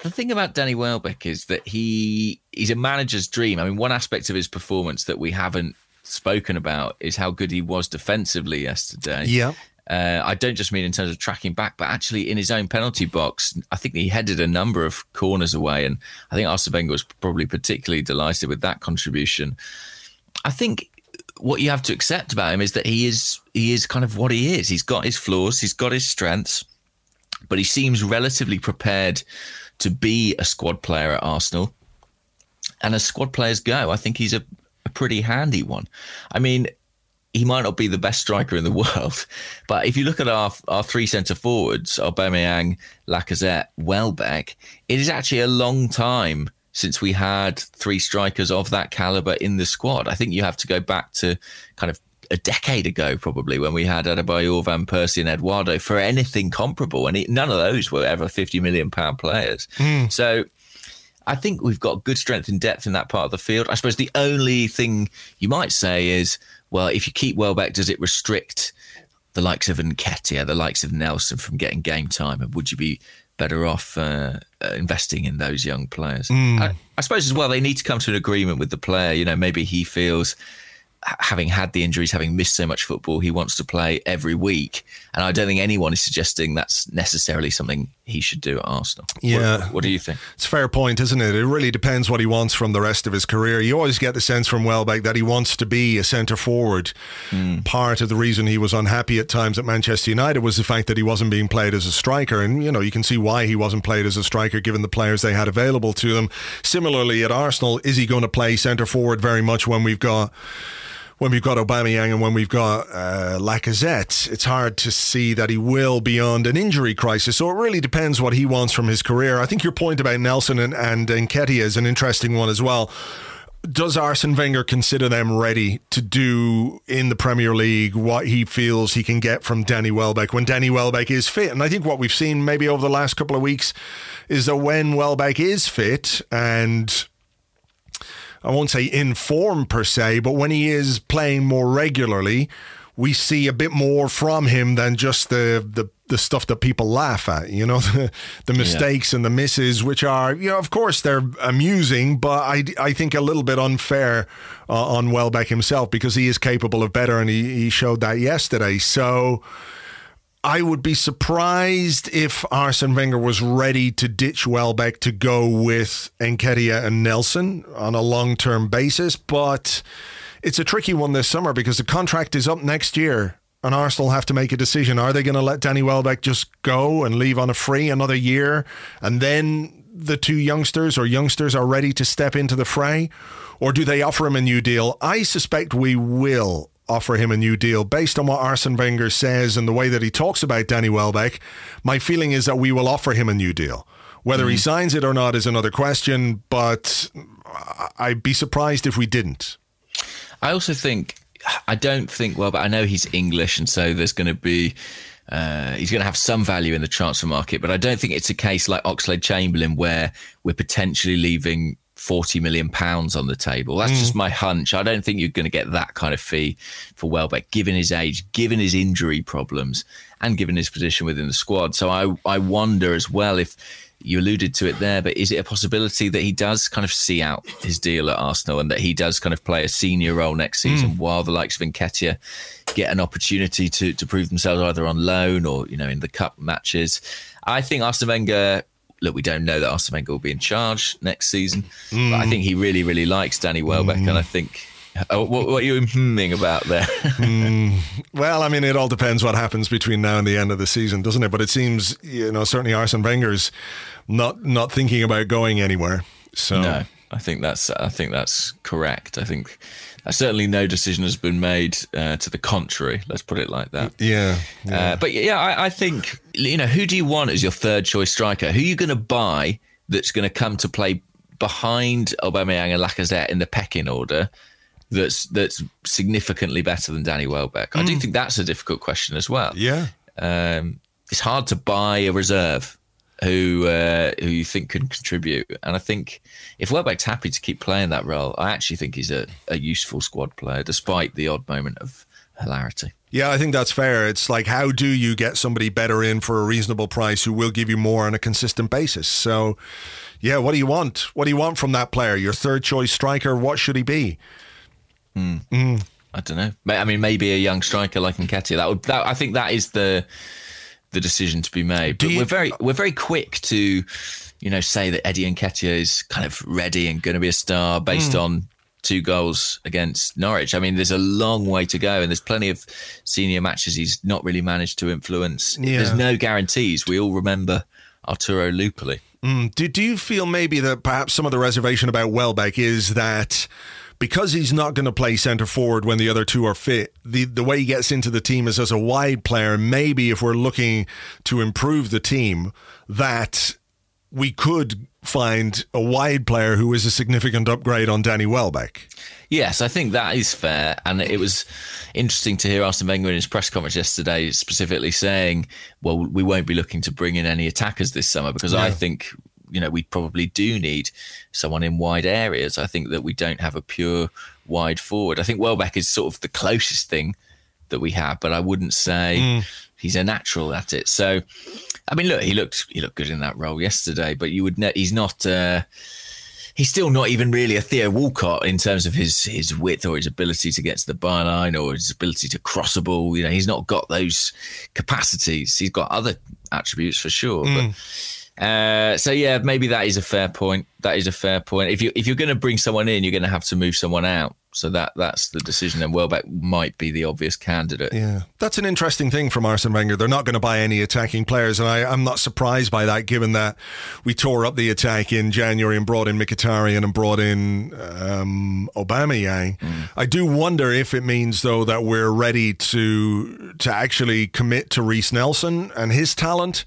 the thing about Danny Welbeck is that he he's a manager's dream. I mean, one aspect of his performance that we haven't spoken about is how good he was defensively yesterday. Yeah. Uh, I don't just mean in terms of tracking back, but actually in his own penalty box, I think he headed a number of corners away, and I think Arsene Wenger was probably particularly delighted with that contribution. I think what you have to accept about him is that he is he is kind of what he is. He's got his flaws, he's got his strengths, but he seems relatively prepared to be a squad player at Arsenal. And as squad players go, I think he's a, a pretty handy one. I mean, he might not be the best striker in the world, but if you look at our our three centre forwards, Aubameyang, Lacazette, Welbeck, it is actually a long time since we had three strikers of that caliber in the squad. I think you have to go back to kind of a decade ago, probably when we had Adebayor, Van Persie, and Eduardo for anything comparable, and it, none of those were ever fifty million pound players. Hmm. So. I think we've got good strength and depth in that part of the field. I suppose the only thing you might say is, well, if you keep Welbeck, does it restrict the likes of Nketiah, the likes of Nelson from getting game time? And would you be better off uh, uh, investing in those young players? I, I suppose as well, they need to come to an agreement with the player. You know, maybe he feels having had the injuries, having missed so much football, he wants to play every week. And I don't think anyone is suggesting that's necessarily something he should do at Arsenal. Yeah. What, what, do you think? It's a fair point, isn't it? It really depends what he wants from the rest of his career. You always get the sense from Welbeck that he wants to be a centre forward. Mm. Part of the reason he was unhappy at times at Manchester United was the fact that he wasn't being played as a striker. And, you know, you can see why he wasn't played as a striker given the players they had available to them. Similarly, at Arsenal, is he going to play centre forward very much when we've got when we've got Aubameyang and when we've got uh, Lacazette, it's hard to see that he will beyond an injury crisis. So it really depends what he wants from his career. I think your point about Nelson and, and Nketiah is an interesting one as well. Does Arsene Wenger consider them ready to do in the Premier League what he feels he can get from Danny Welbeck when Danny Welbeck is fit? And I think what we've seen maybe over the last couple of weeks is that when Welbeck is fit and I won't say in form per se, but when he is playing more regularly, we see a bit more from him than just the the, the stuff that people laugh at, you know, the, the mistakes yeah. and the misses, which are, you know, of course they're amusing, but I, I think a little bit unfair uh, on Welbeck himself because he is capable of better and he, he showed that yesterday. So, I would be surprised if Arsene Wenger was ready to ditch Welbeck to go with Nketiah and Nelson on a long term basis. But it's a tricky one this summer because the contract is up next year and Arsenal have to make a decision. Are they going to let Danny Welbeck just go and leave on a free another year and then the two youngsters or youngsters are ready to step into the fray? Or do they offer him a new deal? I suspect we will offer him a new deal. Based on what Arsene Wenger says and the way that he talks about Danny Welbeck, my feeling is that we will offer him a new deal. Whether mm. he signs it or not is another question, but I'd be surprised if we didn't. I also think, I don't think, well, but I know he's English, and so there's going to be. Uh, he's going to have some value in the transfer market, but I don't think it's a case like Oxlade Chamberlain where we're potentially leaving 40 million pounds on the table. That's mm. just my hunch. I don't think you're going to get that kind of fee for Welbeck, given his age, given his injury problems, and given his position within the squad. So I, I wonder as well if you alluded to it there, but is it a possibility that he does kind of see out his deal at Arsenal and that he does kind of play a senior role next season mm. while the likes of Nketiah get an opportunity to to prove themselves either on loan or you know in the cup matches? I think Arsene Wenger look, we don't know that Arsene Wenger will be in charge next season, mm. but I think he really, really likes Danny Welbeck, mm. and I think. Oh, what, what, are you humming about there? mm. Well, I mean, it all depends what happens between now and the end of the season, doesn't it? But it seems, you know, certainly Arsene Wenger's not not thinking about going anywhere. So no, I think that's I think that's correct. I think uh, certainly no decision has been made uh, to the contrary. Let's put it like that. Yeah. yeah. Uh, but yeah, I, I, think you know who do you want as your third choice striker? Who are you going to buy that's going to come to play behind Aubameyang and Lacazette in the pecking order? That's that's significantly better than Danny Welbeck. Mm. I do hmm. think that's a difficult question as well. Yeah. Um, it's hard to buy a reserve who uh, who you think can contribute. And I think if Welbeck's happy to keep playing that role, I actually think he's a, a useful squad player, despite the odd moment of hilarity. Yeah, I think that's fair. It's like, how do you get somebody better in for a reasonable price who will give you more on a consistent basis? So, yeah, what do you want? What do you want from that player? Your third choice striker, what should he be? Mm. Mm. I don't know. I mean, maybe a young striker like Nketiah. That would. That, I think that is the the decision to be made. But you, we're very we're very quick to, you know, say that Eddie Nketiah is kind of ready and going to be a star based mm. on two goals against Norwich. I mean, there's a long way to go, and there's plenty of senior matches he's not really managed to influence. Yeah. There's no guarantees. We all remember Arturo Lupoli. Mm. Do, do you feel maybe that perhaps some of the reservation about Welbeck is that because he's not going to play centre forward when the other two are fit, the, the way he gets into the team is as a wide player. Maybe if we're looking to improve the team, that we could find a wide player who is a significant upgrade on Danny Welbeck. Yes, I think that is fair. And it was interesting to hear Arsene Wenger in his press conference yesterday specifically saying, well, we won't be looking to bring in any attackers this summer because. I think you know, we probably do need someone in wide areas. I think that we don't have a pure wide forward. I think Welbeck is sort of the closest thing that we have, but I wouldn't say mm. he's a natural at it. So, I mean, look, he looked he looked good in that role yesterday, but you would ne- he's not. Uh, he's still not even really a Theo Walcott in terms of his his width or his ability to get to the byline or his ability to cross a ball. You know, he's not got those capacities. He's got other attributes for sure. But uh, so yeah, maybe that is a fair point. That is a fair point. If you if you're going to bring someone in, you're going to have to move someone out. So that that's the decision. And Welbeck might be the obvious candidate. Yeah, that's an interesting thing from Arsene Wenger. They're not going to buy any attacking players, and I, I'm not surprised by that, given that we tore up the attack in January and brought in Mkhitaryan and brought in um, Aubameyang. I do wonder if it means though that we're ready to to actually commit to Reiss Nelson and his talent.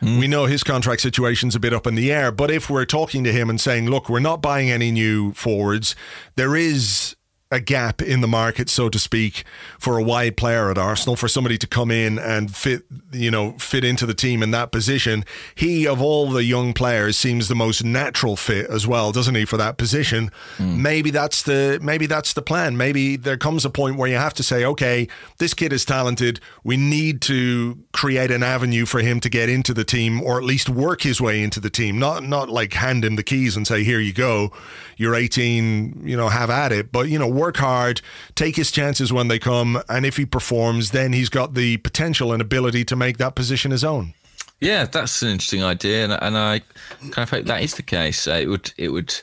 Mm. We know his contract situation's a bit up in the air, but if we're talking to him and saying, look, we're not buying any new forwards, there is a gap in the market, so to speak, for a wide player at Arsenal, for somebody to come in and fit, you know, fit into the team in that position. He, of all the young players, seems the most natural fit as well, doesn't he, for that position? Hmm. Maybe that's the maybe that's the plan. Maybe there comes a point where you have to say, okay, this kid is talented. We need to create an avenue for him to get into the team, or at least work his way into the team. Not not like hand him the keys and say, here you go, you're 18, you know, have at it. But you know work hard, take his chances when they come, and if he performs, then he's got the potential and ability to make that position his own. Yeah, that's an interesting idea, and, and I kind of hope that is the case. Uh, it would it would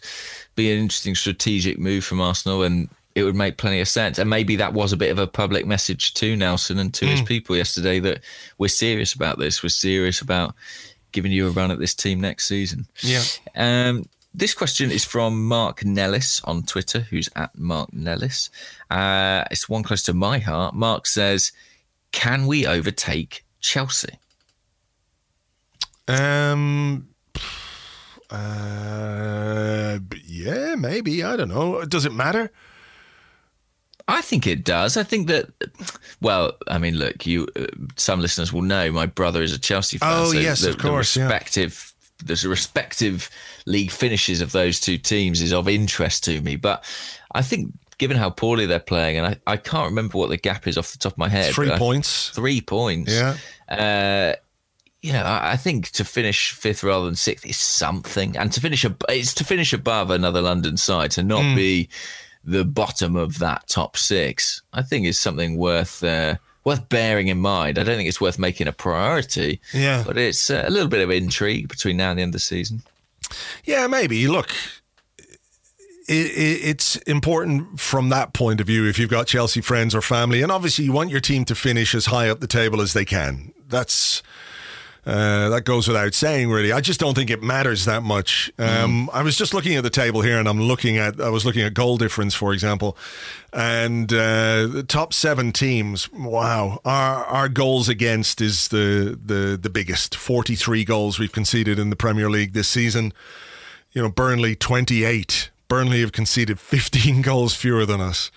be an interesting strategic move from Arsenal, and it would make plenty of sense. And maybe that was a bit of a public message to Nelson and to his people yesterday that we're serious about this. We're serious about giving you a run at this team next season. Yeah. Um, this question is from Mark Nellis on Twitter, who's at Mark Nellis. Uh, it's one close to my heart. Mark says, "Can we overtake Chelsea?" Um. Uh, yeah, maybe. I don't know. Does it matter? I think it does. I think that, well, I mean, look, you. Uh, some listeners will know my brother is a Chelsea fan. Oh, so yes, the, of course, The respective, the respective league finishes of those two teams is of interest to me. But I think, given how poorly they're playing, and I, I can't remember what the gap is off the top of my head. Three points. Three points. Yeah. Uh, you know, I I think to finish fifth rather than sixth is something, and to finish ab- it's to finish above another London side to not be the bottom of that top six. I think is something worth uh, worth bearing in mind. I don't think it's worth making a priority. Yeah. but it's uh, a little bit of intrigue between now and the end of the season. Yeah, maybe. Look, it, it, it's important from that point of view if you've got Chelsea friends or family, and obviously you want your team to finish as high up the table as they can. That's uh, that goes without saying, really. I just don't think it matters that much. Um, I was just looking at the table here, and I'm looking at I was looking at goal difference, for example, and uh, the top seven teams. Wow, our our goals against is the the the biggest. Forty three goals we've conceded in the Premier League this season. You know, Burnley twenty eight. Burnley have conceded 15 goals fewer than us.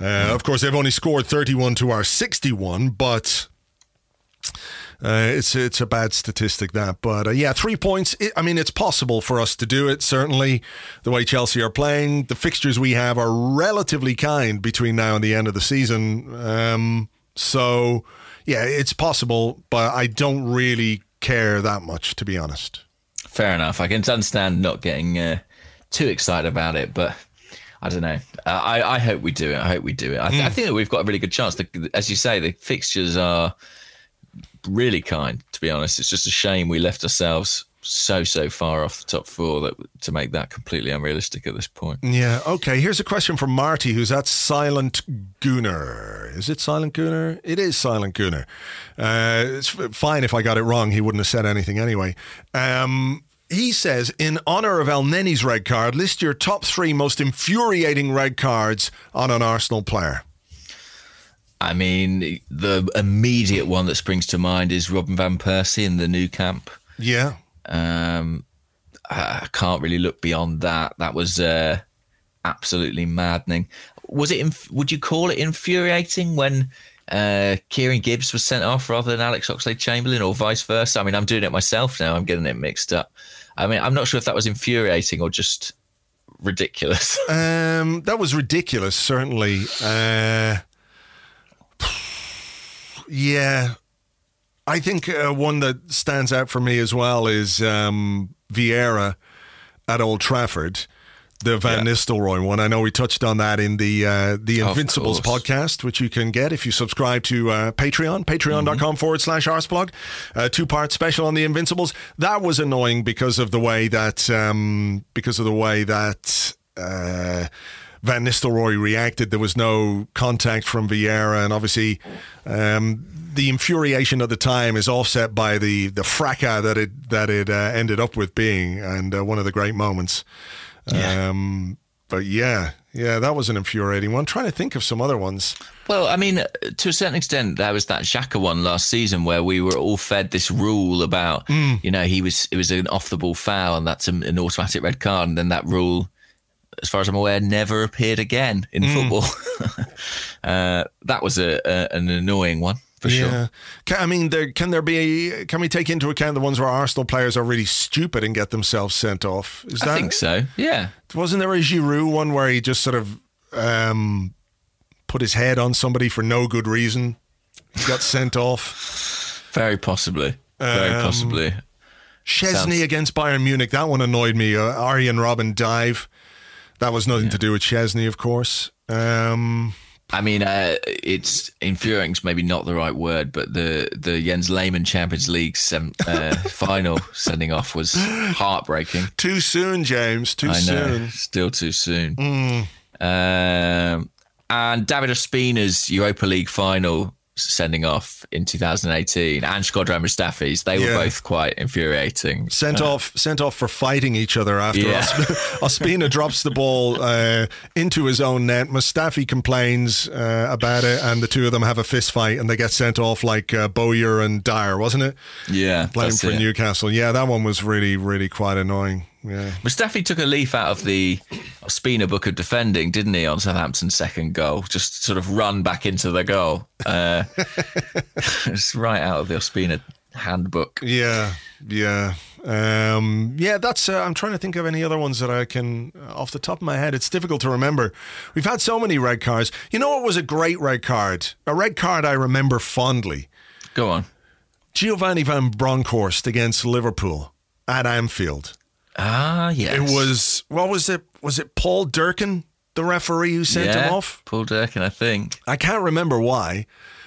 Uh, Of course, they've only scored 31 to our 61, but uh, it's it's a bad statistic that, but uh, yeah, three points. It, I mean, it's possible for us to do it. Certainly, the way Chelsea are playing, the fixtures we have are relatively kind between now and the end of the season. Um, so yeah, it's possible, but I don't really care that much, to be honest. Fair enough. I can understand not getting uh, too excited about it, but I don't know. Uh, I, I hope we do it. I hope we do it. I, th- I think that we've got a really good chance. The, as you say, the fixtures are really kind. To be honest, it's just a shame we left ourselves so so far off the top four that to make that completely unrealistic at this point. Yeah. Okay. Here's a question from Marty, who's at Silent Gooner. Is it Silent Gooner? It is Silent Gooner. Uh, it's fine if I got it wrong. He wouldn't have said anything anyway. Um, he says, in honor of Elneny's red card, list your top three most infuriating red cards on an Arsenal player. I mean, the immediate one that springs to mind is Robin van Persie in the Nou Camp. Yeah. Um, I can't really look beyond that. That was uh, absolutely maddening. Was it? Inf- would you call it infuriating when uh, Kieran Gibbs was sent off rather than Alex Oxlade-Chamberlain, or vice versa? I mean, I'm doing it myself now. I'm getting it mixed up. I mean, I'm not sure if that was infuriating or just ridiculous. Um, that was ridiculous, certainly. Uh, yeah. I think uh, one that stands out for me as well is um, Vieira at Old Trafford. the Van Yeah. Nistelrooy one. I know we touched on that in the uh, the Invincibles podcast, which you can get if you subscribe to uh, Patreon, patreon.com Mm-hmm. forward slash arseblog. Uh, two part special on the Invincibles. That was annoying because of the way that um, because of the way that. Van Nistelrooy reacted. There was no contact from Vieira, and obviously, um, the infuriation at the time is offset by the the fracas that it that it uh, ended up with being, and uh, one of the great moments. Yeah. Um, but yeah, yeah, that was an infuriating one. trying to think of some other ones. Well, I mean, to a certain extent, there was that Xhaka one last season where we were all fed this rule about, you know, he was it was an off the ball foul and that's an, an automatic red card, and then that rule, as far as I'm aware, never appeared again in football. uh, that was a, a an annoying one for sure. Can, I mean, there, can there be? Can we take into account the ones where Arsenal players are really stupid and get themselves sent off? Is I think so. Yeah. Wasn't there a Giroud one where he just sort of um, put his head on somebody for no good reason? He got sent off. Very possibly. Very Um, possibly. Szczesny Sounds- against Bayern Munich. That one annoyed me. Uh, Arjen Robben dive. That was nothing to do with Szczesny, of course. Um, I mean, uh, it's infuriating's maybe not the right word, but the the Jens Lehmann Champions League sem- uh, final sending off was heartbreaking. too soon, James. Too I soon. Mm. still too soon. Um, and David Ospina's Europa League final sending off in 2018, and Shkodran Mustafi's, they were both quite infuriating. Sent off, sent off for fighting each other after Yeah. Osp- Ospina drops the ball uh, into his own net. Mustafi complains uh, about it, and the two of them have a fist fight, and they get sent off like uh, Bowyer and Dyer, wasn't it? Yeah, Playing for it. Newcastle. Yeah, that one was really, really quite annoying. Yeah. Mustafi took a leaf out of the Ospina book of defending, didn't he, on Southampton's second goal? Just sort of run back into the goal. Uh, it's right out of the Ospina handbook. Yeah, yeah, um, yeah. That's. Uh, I'm trying to think of any other ones that I can, uh, off the top of my head. It's difficult to remember. We've had so many red cards. You know what was a great red card? A red card I remember fondly. Go on. Giovanni van Bronckhorst against Liverpool at Anfield. Ah, yes. It was what was it? Was it Paul Durkin, the referee who sent yeah, him off? Paul Durkin, I think. I can't remember why.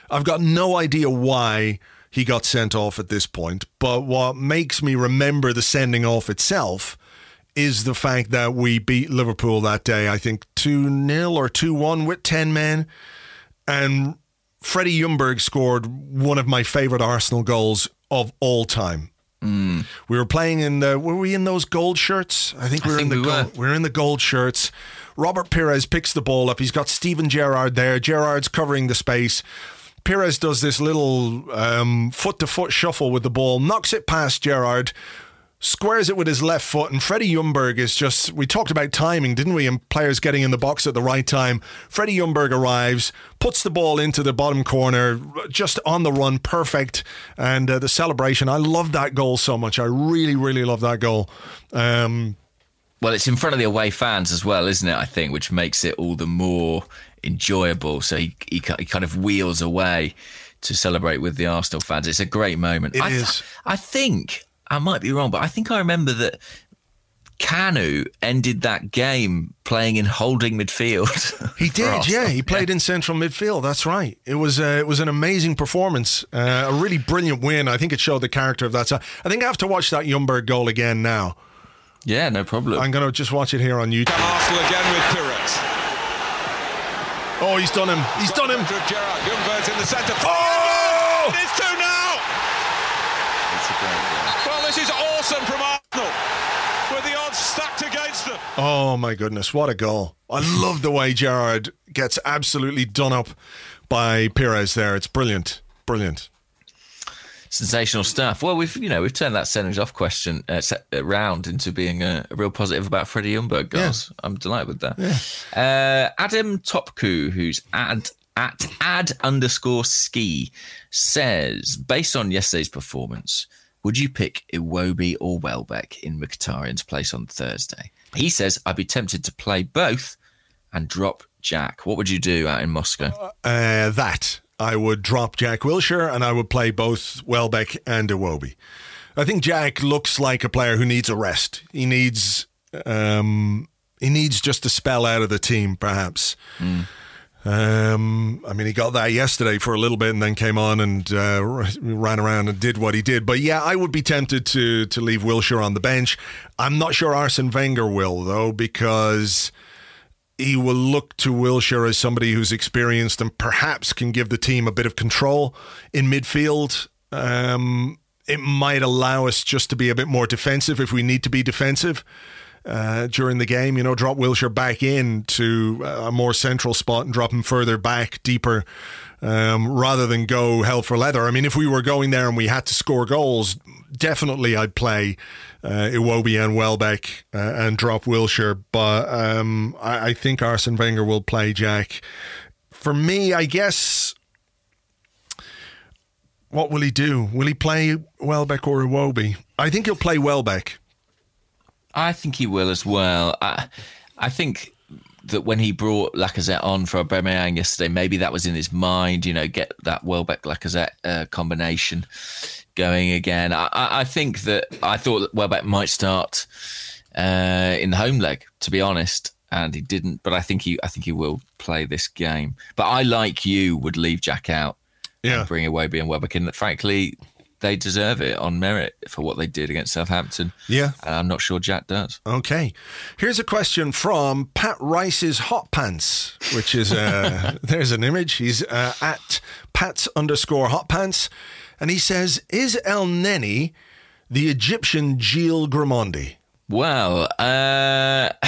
I've got no idea why he got sent off at this point. But what makes me remember the sending off itself is the fact that we beat Liverpool that day, I think 2 0 or 2 1 with 10 men. And Freddie Ljungberg scored one of my favourite Arsenal goals of all time. Mm. We were playing in the. Were we in those gold shirts? I think we were think in the we were. gold. We were in the gold shirts. Robert Pires picks the ball up. He's got Steven Gerrard there. Gerrard's covering the space. Pires does this little foot to foot shuffle with the ball, knocks it past Gerrard, squares it with his left foot, and Freddie Ljungberg is just. We talked about timing, didn't we? And players getting in the box at the right time. Freddie Ljungberg arrives, puts the ball into the bottom corner, just on the run, perfect. And uh, the celebration, I love that goal so much. I really, really love that goal. Um, Well, it's in front of the away fans as well, isn't it? I think, which makes it all the more enjoyable. So he, he, he kind of wheels away to celebrate with the Arsenal fans. It's a great moment. It I, th- is. I think I might be wrong, but I think I remember that Kanu ended that game playing in holding midfield. He did, Arsenal. yeah. He played in central midfield. That's right. It was uh, it was an amazing performance, uh, a really brilliant win. I think it showed the character of that side. I think I have to watch that Ljungberg goal again now. Yeah, no problem. I'm going to just watch it here on YouTube. Arsenal again with Pires. Oh, he's done him. He's done him. Patrick Gerrard. Ljungberg's in the centre. Oh! It is 2 now. It's a great game. Well, this from Arsenal. With the odds stacked against them. Oh my goodness, what a goal! I love the way Gerrard gets absolutely done up by Pires there. It's brilliant, brilliant. Sensational stuff. Well, we've you know we've turned that sendings off question uh, set, uh, round into being a, a real positive about Freddie Ljungberg goals. I'm delighted with that. Uh, Adam Topku, who's ad at ad underscore ski, says based on yesterday's performance, would you pick Iwobi or Welbeck in Mkhitaryan's place on Thursday? He says I'd be tempted to play both and drop Jack. What would you do out in Moscow? Uh, that I would drop Jack Wilshere and I would play both Welbeck and Iwobi. I think Jack looks like a player who needs a rest. He needs um, he needs just a spell out of the team, perhaps. Um, I mean, he got that yesterday for a little bit, and then came on and uh, ran around and did what he did. But yeah, I would be tempted to to leave Wilshere on the bench. I'm not sure Arsene Wenger will though, because he will look to Wilshere as somebody who's experienced and perhaps can give the team a bit of control in midfield. Um, it might allow us just to be a bit more defensive if we need to be defensive uh, during the game. You know, drop Wilshere back in to a more central spot and drop him further back, deeper, um, rather than go hell for leather. I mean, if we were going there and we had to score goals, definitely I'd play uh, Iwobi and Welbeck uh, and drop Wilshere. But um, I, I think Arsene Wenger will play Jack. For me, I guess. What will he do? Will he play Welbeck or Iwobi? I think he'll play Welbeck. I think he will as well. I, I think that when he brought Lacazette on for Aubameyang yesterday, maybe that was in his mind. You know, get that Welbeck Lacazette uh, combination going again. I, I, think that I thought that Welbeck might start uh, in the home leg, to be honest, and he didn't. But I think he, I think he will play this game. But I, like you, would leave Jack out. Yeah. And bring Iwobi and Welbeck in. Frankly, they deserve it on merit for what they did against Southampton. Yeah. And I'm not sure Jack does. Okay. Here's a question from Pat Rice's Hot Pants, which is, uh, there's an image. He's uh, at Pat's underscore Hot Pants. And he says, Is Elneny the Egyptian Gilles Grimandi? Well, uh,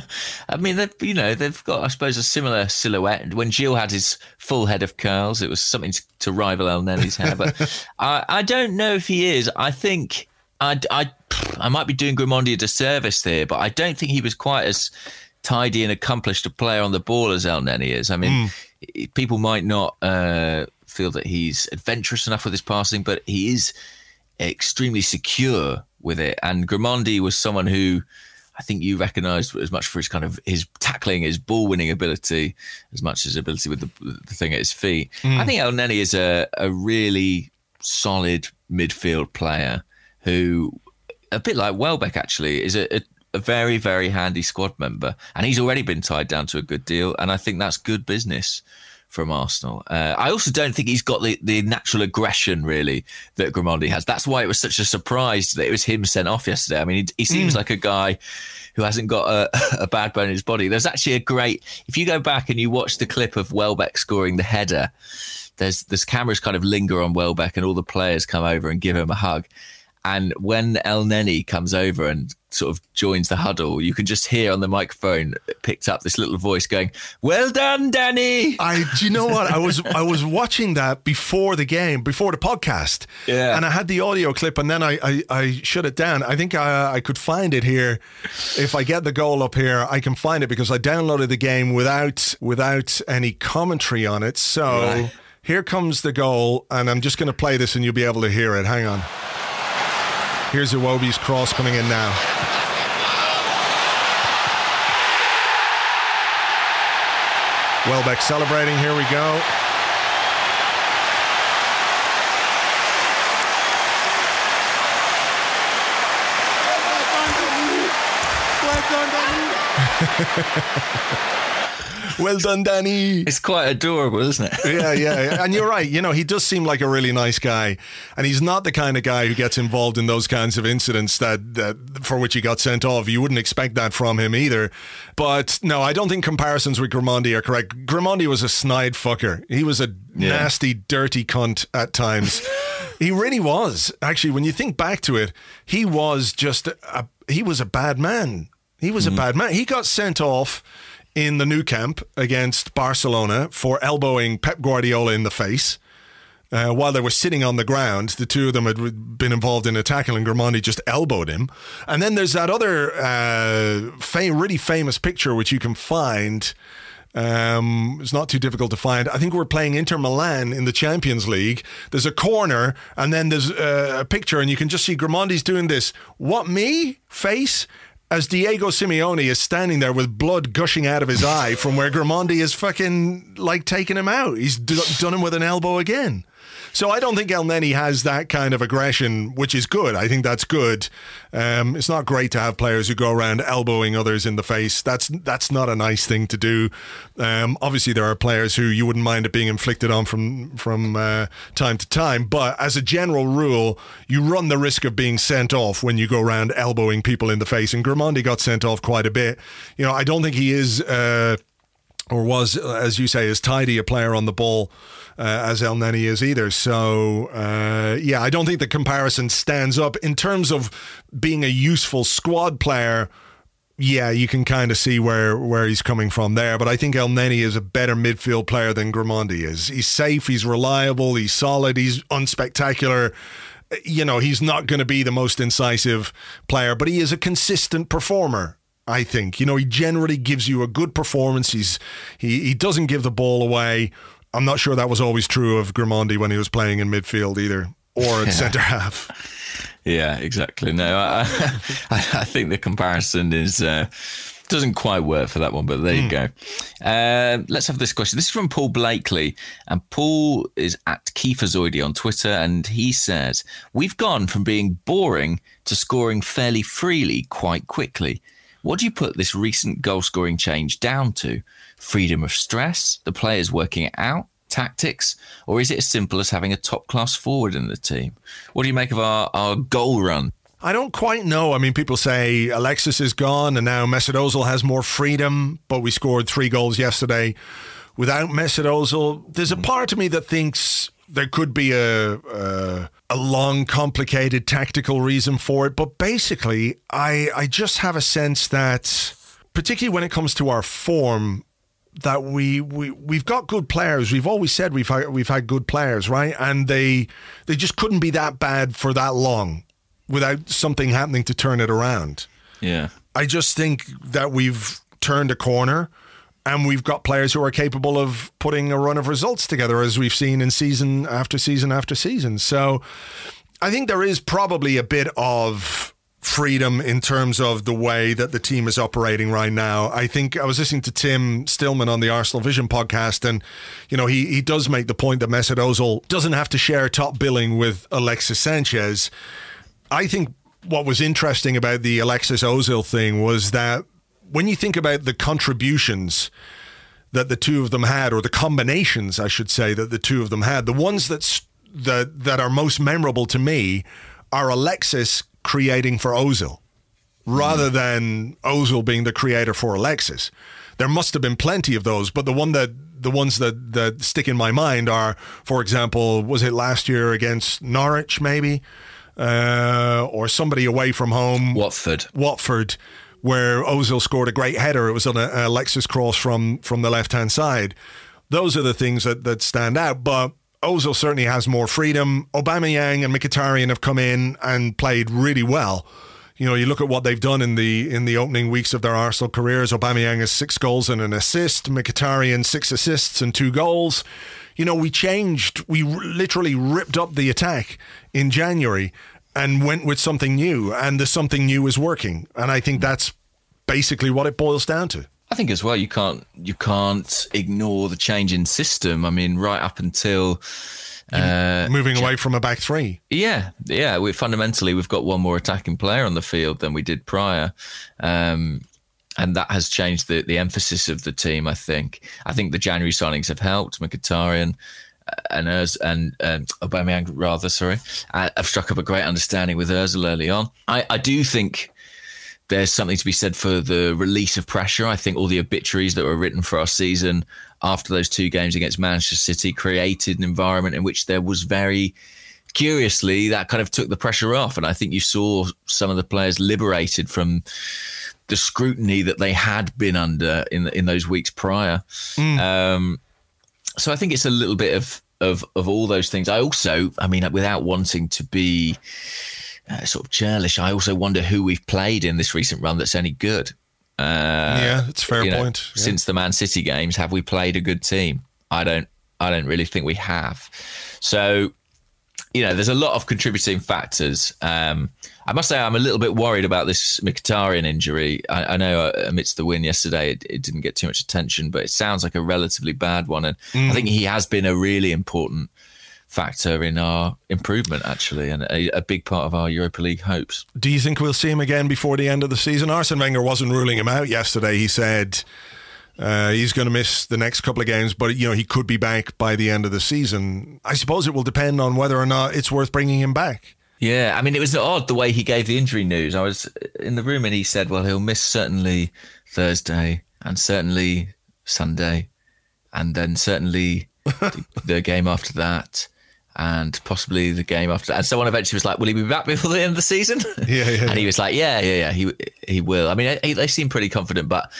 I mean, they've, you know, they've got, I suppose, a similar silhouette. When Gilles had his full head of curls, it was something to rival Elneny's hair. But I, I don't know if he is. I think I, I, I might be doing Grimandi a disservice there, but I don't think he was quite as tidy and accomplished a player on the ball as Elneny is. I mean, mm. people might not uh, feel that he's adventurous enough with his passing, but he is extremely secure with it. And Grimandi was someone who I think you recognised as much for his kind of his tackling, his ball winning ability, as much as ability with the, the thing at his feet. Mm. I think Elneny is a, a really solid midfield player who, a bit like Welbeck actually, is a, a, a very, very handy squad member. And he's already been tied down to a good deal. And I think that's good business from Arsenal. Uh, I also don't think he's got the, the natural aggression really that Grimandi has. That's why it was such a surprise that it was him sent off yesterday. I mean, he, he seems mm. like a guy who hasn't got a, a, bad bone in his body. There's actually a great if you go back and you watch the clip of Welbeck scoring the header. There's this cameras kind of linger on Welbeck, and all the players come over and give him a hug. And when Elneny comes over and sort of joins the huddle, you can just hear on the microphone picked up this little voice going, "Well done, Danny." I do you know what I was I was watching that before the game, before the podcast, yeah, and I had the audio clip, and then I I, I shut it down. I think I I could find it here. If I get the goal up here, I can find it because I downloaded the game without without any commentary on it. So. Right. Here comes the goal, and I'm just going to play this, and you'll be able to hear it. Hang on. Here's Iwobi's cross coming in now. Welbeck celebrating. Here we go. well done, Danny. It's quite adorable, isn't it? yeah, yeah. And you're right. You know, he does seem like a really nice guy. And he's not the kind of guy who gets involved in those kinds of incidents that, that for which he got sent off. You wouldn't expect that from him either. But no, I don't think comparisons with Grimandi are correct. Grimandi was a snide fucker. He was a yeah. nasty, dirty cunt at times. he really was. Actually, when you think back to it, he was just a, he was a bad man. He was mm. a bad man. He got sent off in the Nou Camp against Barcelona for elbowing Pep Guardiola in the face. Uh, while they were sitting on the ground, the two of them had been involved in a tackle, and Grimandi just elbowed him. And then there's that other uh, fam- really famous picture which you can find. Um, it's not too difficult to find. I think we're playing Inter Milan in the Champions League. There's a corner, and then there's uh, a picture, and you can just see Grimandi's doing this. What me face? As Diego Simeone is standing there with blood gushing out of his eye from where Grimandi is fucking like taking him out. He's d- done him with an elbow again. So I don't think Elneny has that kind of aggression, which is good. I think that's good. Um, it's not great to have players who go around elbowing others in the face. That's that's not a nice thing to do. Um, obviously, there are players who you wouldn't mind it being inflicted on from from uh, time to time, but as a general rule, you run the risk of being sent off when you go around elbowing people in the face. And Grimandi got sent off quite a bit. You know, I don't think he is. Uh, or was, as you say, as tidy a player on the ball uh, as Elneny is either. So, uh, yeah, I don't think the comparison stands up in terms of being a useful squad player. Yeah, you can kind of see where, where he's coming from there. But I think El Elneny is a better midfield player than Grimandi is. He's safe, he's reliable, he's solid, he's unspectacular you know, he's not going to be the most incisive player, but he is a consistent performer. I think you know he generally gives you a good performance. He's he he doesn't give the ball away. I'm not sure that was always true of Grimandi when he was playing in midfield either, or at yeah. centre half. Yeah, exactly. No, I, I, think the comparison is uh, doesn't quite work for that one, but there mm. you hmm. go. Uh, let's have this question. This is from Paul Blakely, and Paul is at Kieferzoidy on Twitter, and he says, "We've gone from being boring to scoring fairly freely quite quickly." What do you put this recent goal scoring change down to? Freedom of stress, the players working it out, tactics, or is it as simple as having a top class forward in the team? What do you make of our, our goal run? I don't quite know. I mean, people say Alexis is gone and now Mesut Ozil has more freedom, but we scored three goals yesterday without Mesut Ozil. There's a part of me that thinks there could be a, a, a long, complicated tactical reason for it, but basically, I I just have a sense that, particularly when it comes to our form, that we we we've got good players. We've always said we've had, we've had good players, right? And they they just couldn't be that bad for that long without something happening to turn it around. Yeah. I just think that we've turned a corner and we've got players who are capable of putting a run of results together, as we've seen in season after season after season. So I think there is probably a bit of freedom in terms of the way that the team is operating right now. I think I was listening to Tim Stillman on the Arsenal Vision podcast, and you know he he does make the point that Mesut Ozil doesn't have to share top billing with Alexis Sanchez. I think what was interesting about the Alexis Ozil thing was that when you think about the contributions that the two of them had, or the combinations, I should say, that the two of them had, the ones that that that are most memorable to me are Alexis creating for Ozil, rather mm. than Ozil being the creator for Alexis. There must have been plenty of those, but the one that the ones that that stick in my mind are, for example, was it last year against Norwich, maybe, uh, or somebody away from home, Watford, Watford where Ozil scored a great header. It was on a, Alexis cross from from the left hand side. Those are the things that, that stand out. But Ozil certainly has more freedom. Aubameyang and Mkhitaryan have come in and played really well. You know, you look at what they've done in the in the opening weeks of their Arsenal careers. Aubameyang has six goals and an assist. Mkhitaryan six assists and two goals. You know, we changed. We literally ripped up the attack in January and went with something new, and the something new is working. And I think that's basically what it boils down to. I think as well, you can't you can't ignore the change in system. I mean, right up until uh, moving away from a back three. Yeah, yeah. We fundamentally we've got one more attacking player on the field than we did prior. Um, and that has changed the, the emphasis of the team. I think. I think the January signings have helped. Mkhitaryan, and Urs and um, Aubameyang rather, sorry, I, have struck up a great understanding with Özil early on. I, I do think there's something to be said for the release of pressure. I think all the obituaries that were written for our season after those two games against Manchester City created an environment in which there was very curiously that kind of took the pressure off, and I think you saw some of the players liberated from the scrutiny that they had been under in in those weeks prior. Mm. Um, so I think it's a little bit of of of all those things. I also, I mean, without wanting to be uh, sort of churlish, I also wonder who we've played in this recent run that's any good. Uh, yeah, it's fair point. yeah. Since the Man City games, have we played a good team? I don't. I don't really think we have. So you know, there's a lot of contributing factors. Um, I must say, I'm a little bit worried about this Mkhitaryan injury. I, I know uh, amidst the win yesterday, it, it, didn't get too much attention, but it sounds like a relatively bad one. And mm. I think he has been a really important factor in our improvement, actually, and a, a, big part of our Europa League hopes. Do you think we'll see him again before the end of the season? Arsene Wenger wasn't ruling him out yesterday. He said uh, he's going to miss the next couple of games, but you know he could be back by the end of the season. I suppose it will depend on whether or not it's worth bringing him back. Yeah, I mean, it was odd the way he gave the injury news. I was in the room and he said, well, he'll miss certainly Thursday and certainly Sunday and then certainly the, the, game after that and possibly the game after that. And someone eventually was like, will he be back before the end of the season? Yeah, yeah. and he was like, yeah, yeah, yeah, he, he will. I mean, they seem pretty confident, but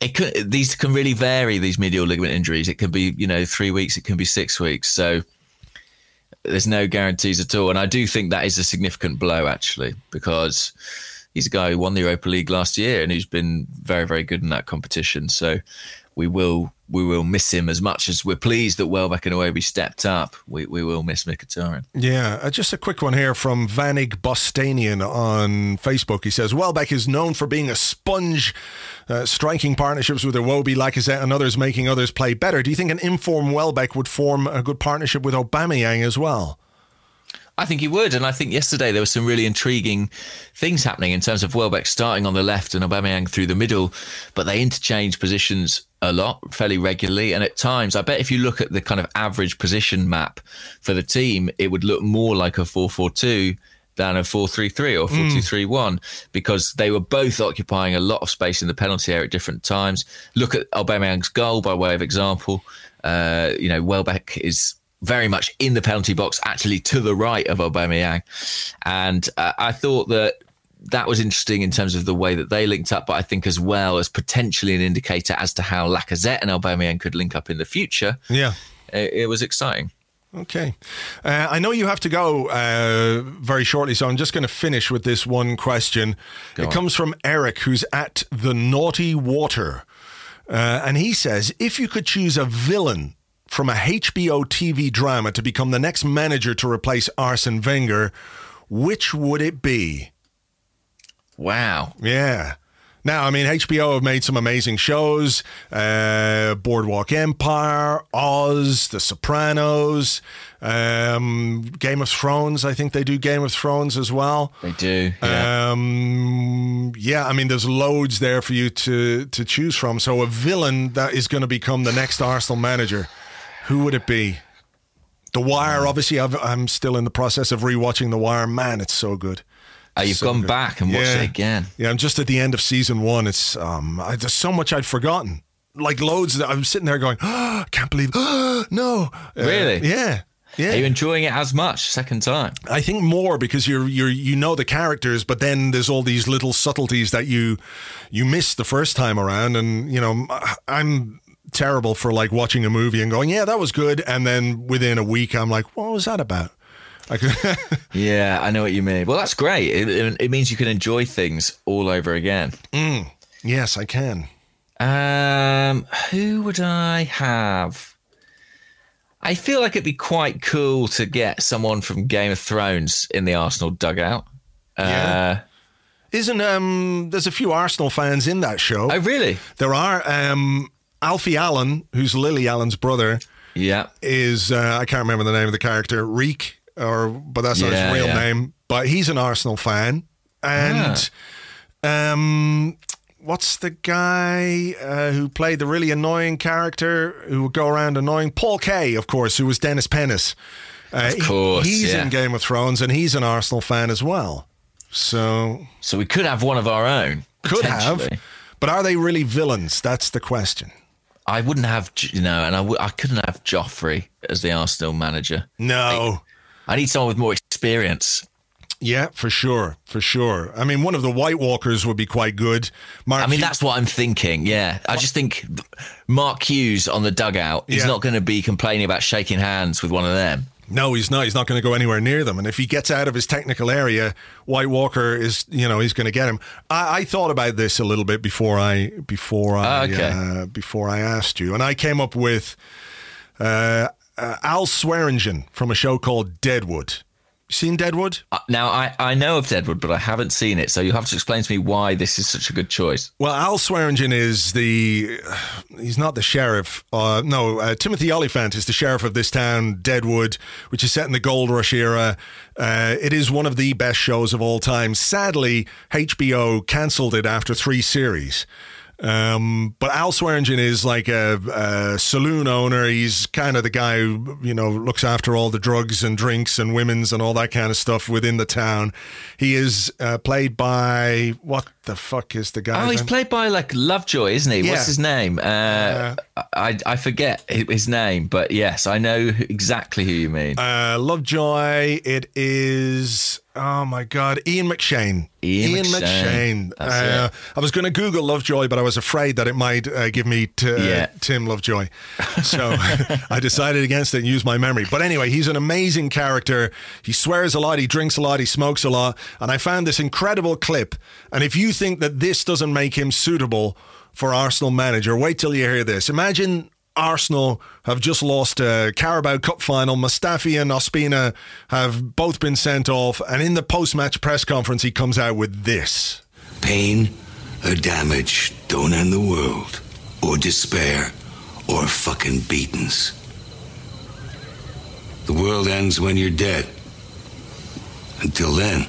it could, these can really vary, these medial ligament injuries. It can be, you know, three weeks, it can be six weeks. So, there's no guarantees at all. And I do think that is a significant blow, actually, because he's a guy who won the Europa League last year and who's been very, very good in that competition. So we will we will miss him as much as we're pleased that Welbeck and Iwobi stepped up. We, we will miss Mkhitaryan. Yeah, uh, just a quick one here from Vanig Bostanian on Facebook. He says Welbeck is known for being a sponge, uh, striking partnerships with Iwobi, Lacazette, and others, making others play better. Do you think an informed Welbeck would form a good partnership with Aubameyang as well? I think he would, and I think yesterday there were some really intriguing things happening in terms of Welbeck starting on the left and Aubameyang through the middle, but they interchange positions a lot, fairly regularly, and at times, I bet if you look at the kind of average position map for the team, it would look more like a four-four-two than a 4-3-3 or 4-2-3-1 mm. because they were both occupying a lot of space in the penalty area at different times. Look at Aubameyang's goal by way of example. Uh, you know, Welbeck is very much in the penalty box, actually to the right of Aubameyang. And uh, I thought that that was interesting in terms of the way that they linked up, but I think as well as potentially an indicator as to how Lacazette and Aubameyang could link up in the future. Yeah, it, it was exciting. Okay. Uh, I know you have to go uh, very shortly, so I'm just going to finish with this one question. Go it on. comes from Eric, who's at the Naughty Water. Uh, and he says if you could choose a villain from a HBO TV drama to become the next manager to replace Arsene Wenger, which would it be? Wow. Yeah. Now, I mean, HBO have made some amazing shows uh, Boardwalk Empire, Oz, The Sopranos, um, Game of Thrones. I think they do Game of Thrones as well. They do. Yeah. Um, yeah, I mean, there's loads there for you to, to choose from. So, a villain that is going to become the next Arsenal manager. Who would it be? The Wire, obviously, i am still in the process of rewatching The Wire. Man, it's so good. Oh, you've so gone good. back and watched yeah. it again. Yeah, I'm just at the end of season one. It's um, I, there's so much I'd forgotten. Like loads. That I'm sitting there going, oh, can't believe. Oh, no. Uh, really? Yeah. Yeah. Are you enjoying it as much second time? I think more because you're you're you know the characters, but then there's all these little subtleties that you you missed the first time around, and you know I'm terrible for like watching a movie and going, yeah, that was good. And then within a week, I'm like, what was that about? yeah, I know what you mean. Well, that's great. It, it, means you can enjoy things all over again. Mm, yes, I can. Um, who would I have? I feel like it'd be quite cool to get someone from Game of Thrones in the Arsenal dugout. Yeah. Uh, Isn't um? There's a few Arsenal fans in that show. Oh, really? There are. Um, Alfie Allen, who's Lily Allen's brother, yeah, is uh, I can't remember the name of the character, Reek, or but that's not yeah, his real yeah. name. But he's an Arsenal fan, and ah. um, what's the guy uh, who played the really annoying character who would go around annoying Paul Kaye, of course, who was Dennis Pennis. Uh, of course, he, he's yeah. in Game of Thrones, and he's an Arsenal fan as well. So, so we could have one of our own. Could have, but are they really villains? That's the question. I wouldn't have, you know, and I w- I couldn't have Joffrey as the Arsenal manager. No. I, I need someone with more experience. Yeah, for sure, for sure. I mean, one of the White Walkers would be quite good. Mark I mean, Hughes- that's what I'm thinking. Yeah, I just think Mark Hughes on the dugout. He's yeah. not going to be complaining about shaking hands with one of them. No, he's not. He's not going to go anywhere near them. And if he gets out of his technical area, White Walker is, you know, he's going to get him. I, I thought about this a little bit before I before I ah, okay. uh, before I asked you, and I came up with uh, uh, Al Swearengen from a show called Deadwood. Seen Deadwood? Uh, now, I, I know of Deadwood, but I haven't seen it. So you have to explain to me why this is such a good choice. Well, Al Swearengen is the. He's not the sheriff. Uh, no, uh, Timothy Olyphant is the sheriff of this town, Deadwood, which is set in the gold rush era. Uh, it is one of the best shows of all time. Sadly, HBO cancelled it after three series. Um, but Al Swearengen is like a, a, saloon owner. He's kind of the guy who, you know, looks after all the drugs and drinks and women's and all that kind of stuff within the town. He is uh, played by what the fuck is the guy? Oh, he's name? played by like Lovejoy, isn't he? Yeah. What's his name? Uh, I I forget his name, but yes, I know exactly who you mean. Uh, Lovejoy. It is. Oh my God, Ian McShane. Ian McShane. McShane. That's Uh. I was going to Google Lovejoy, but I was afraid that it might uh, give me to, Yeah. Tim Lovejoy. So I decided against it and used my memory. But anyway, he's an amazing character. He swears a lot, he drinks a lot, he smokes a lot. And I found this incredible clip. And if you think that this doesn't make him suitable for Arsenal manager, wait till you hear this. Imagine Arsenal have just lost a Carabao Cup final. Mustafi and Ospina have both been sent off. And in the post match press conference, he comes out with this. Pain or damage don't end the world, or despair, or fucking beatings. The world ends when you're dead. Until then,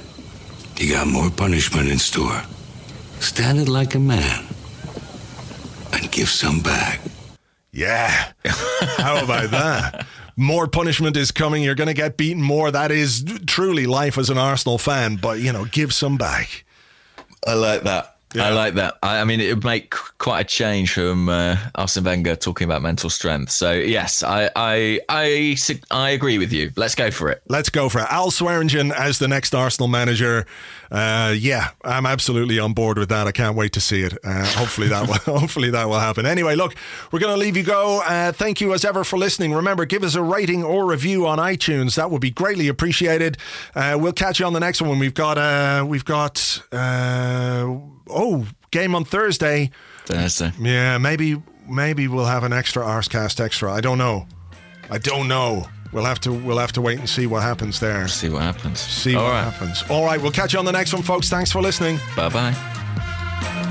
you got more punishment in store. Stand it like a man and give some back. Yeah. How about that? More punishment is coming. You're going to get beaten more. That is truly life as an Arsenal fan, but, you know, give some back. I like that. Yeah. I like that. I, I mean, it would make quite a change from uh, Arsene Wenger talking about mental strength. So yes, I, I I I agree with you. Let's go for it. Let's go for it. Al Swearengen as the next Arsenal manager. Uh, yeah, I'm absolutely on board with that. I can't wait to see it. Uh, hopefully that will, hopefully that will happen. Anyway, look, we're going to leave you go. Uh, thank you as ever for listening. Remember, give us a rating or review on iTunes. That would be greatly appreciated. Uh, we'll catch you on the next one. We've got uh, we've got uh, oh game on Thursday. Thursday. Yeah, maybe maybe we'll have an extra Arsecast extra. I don't know. I don't know. We'll have to we'll have to wait and see what happens there. See what happens. See All what right. happens. All right, we'll catch you on the next one, folks. Thanks for listening. Bye bye.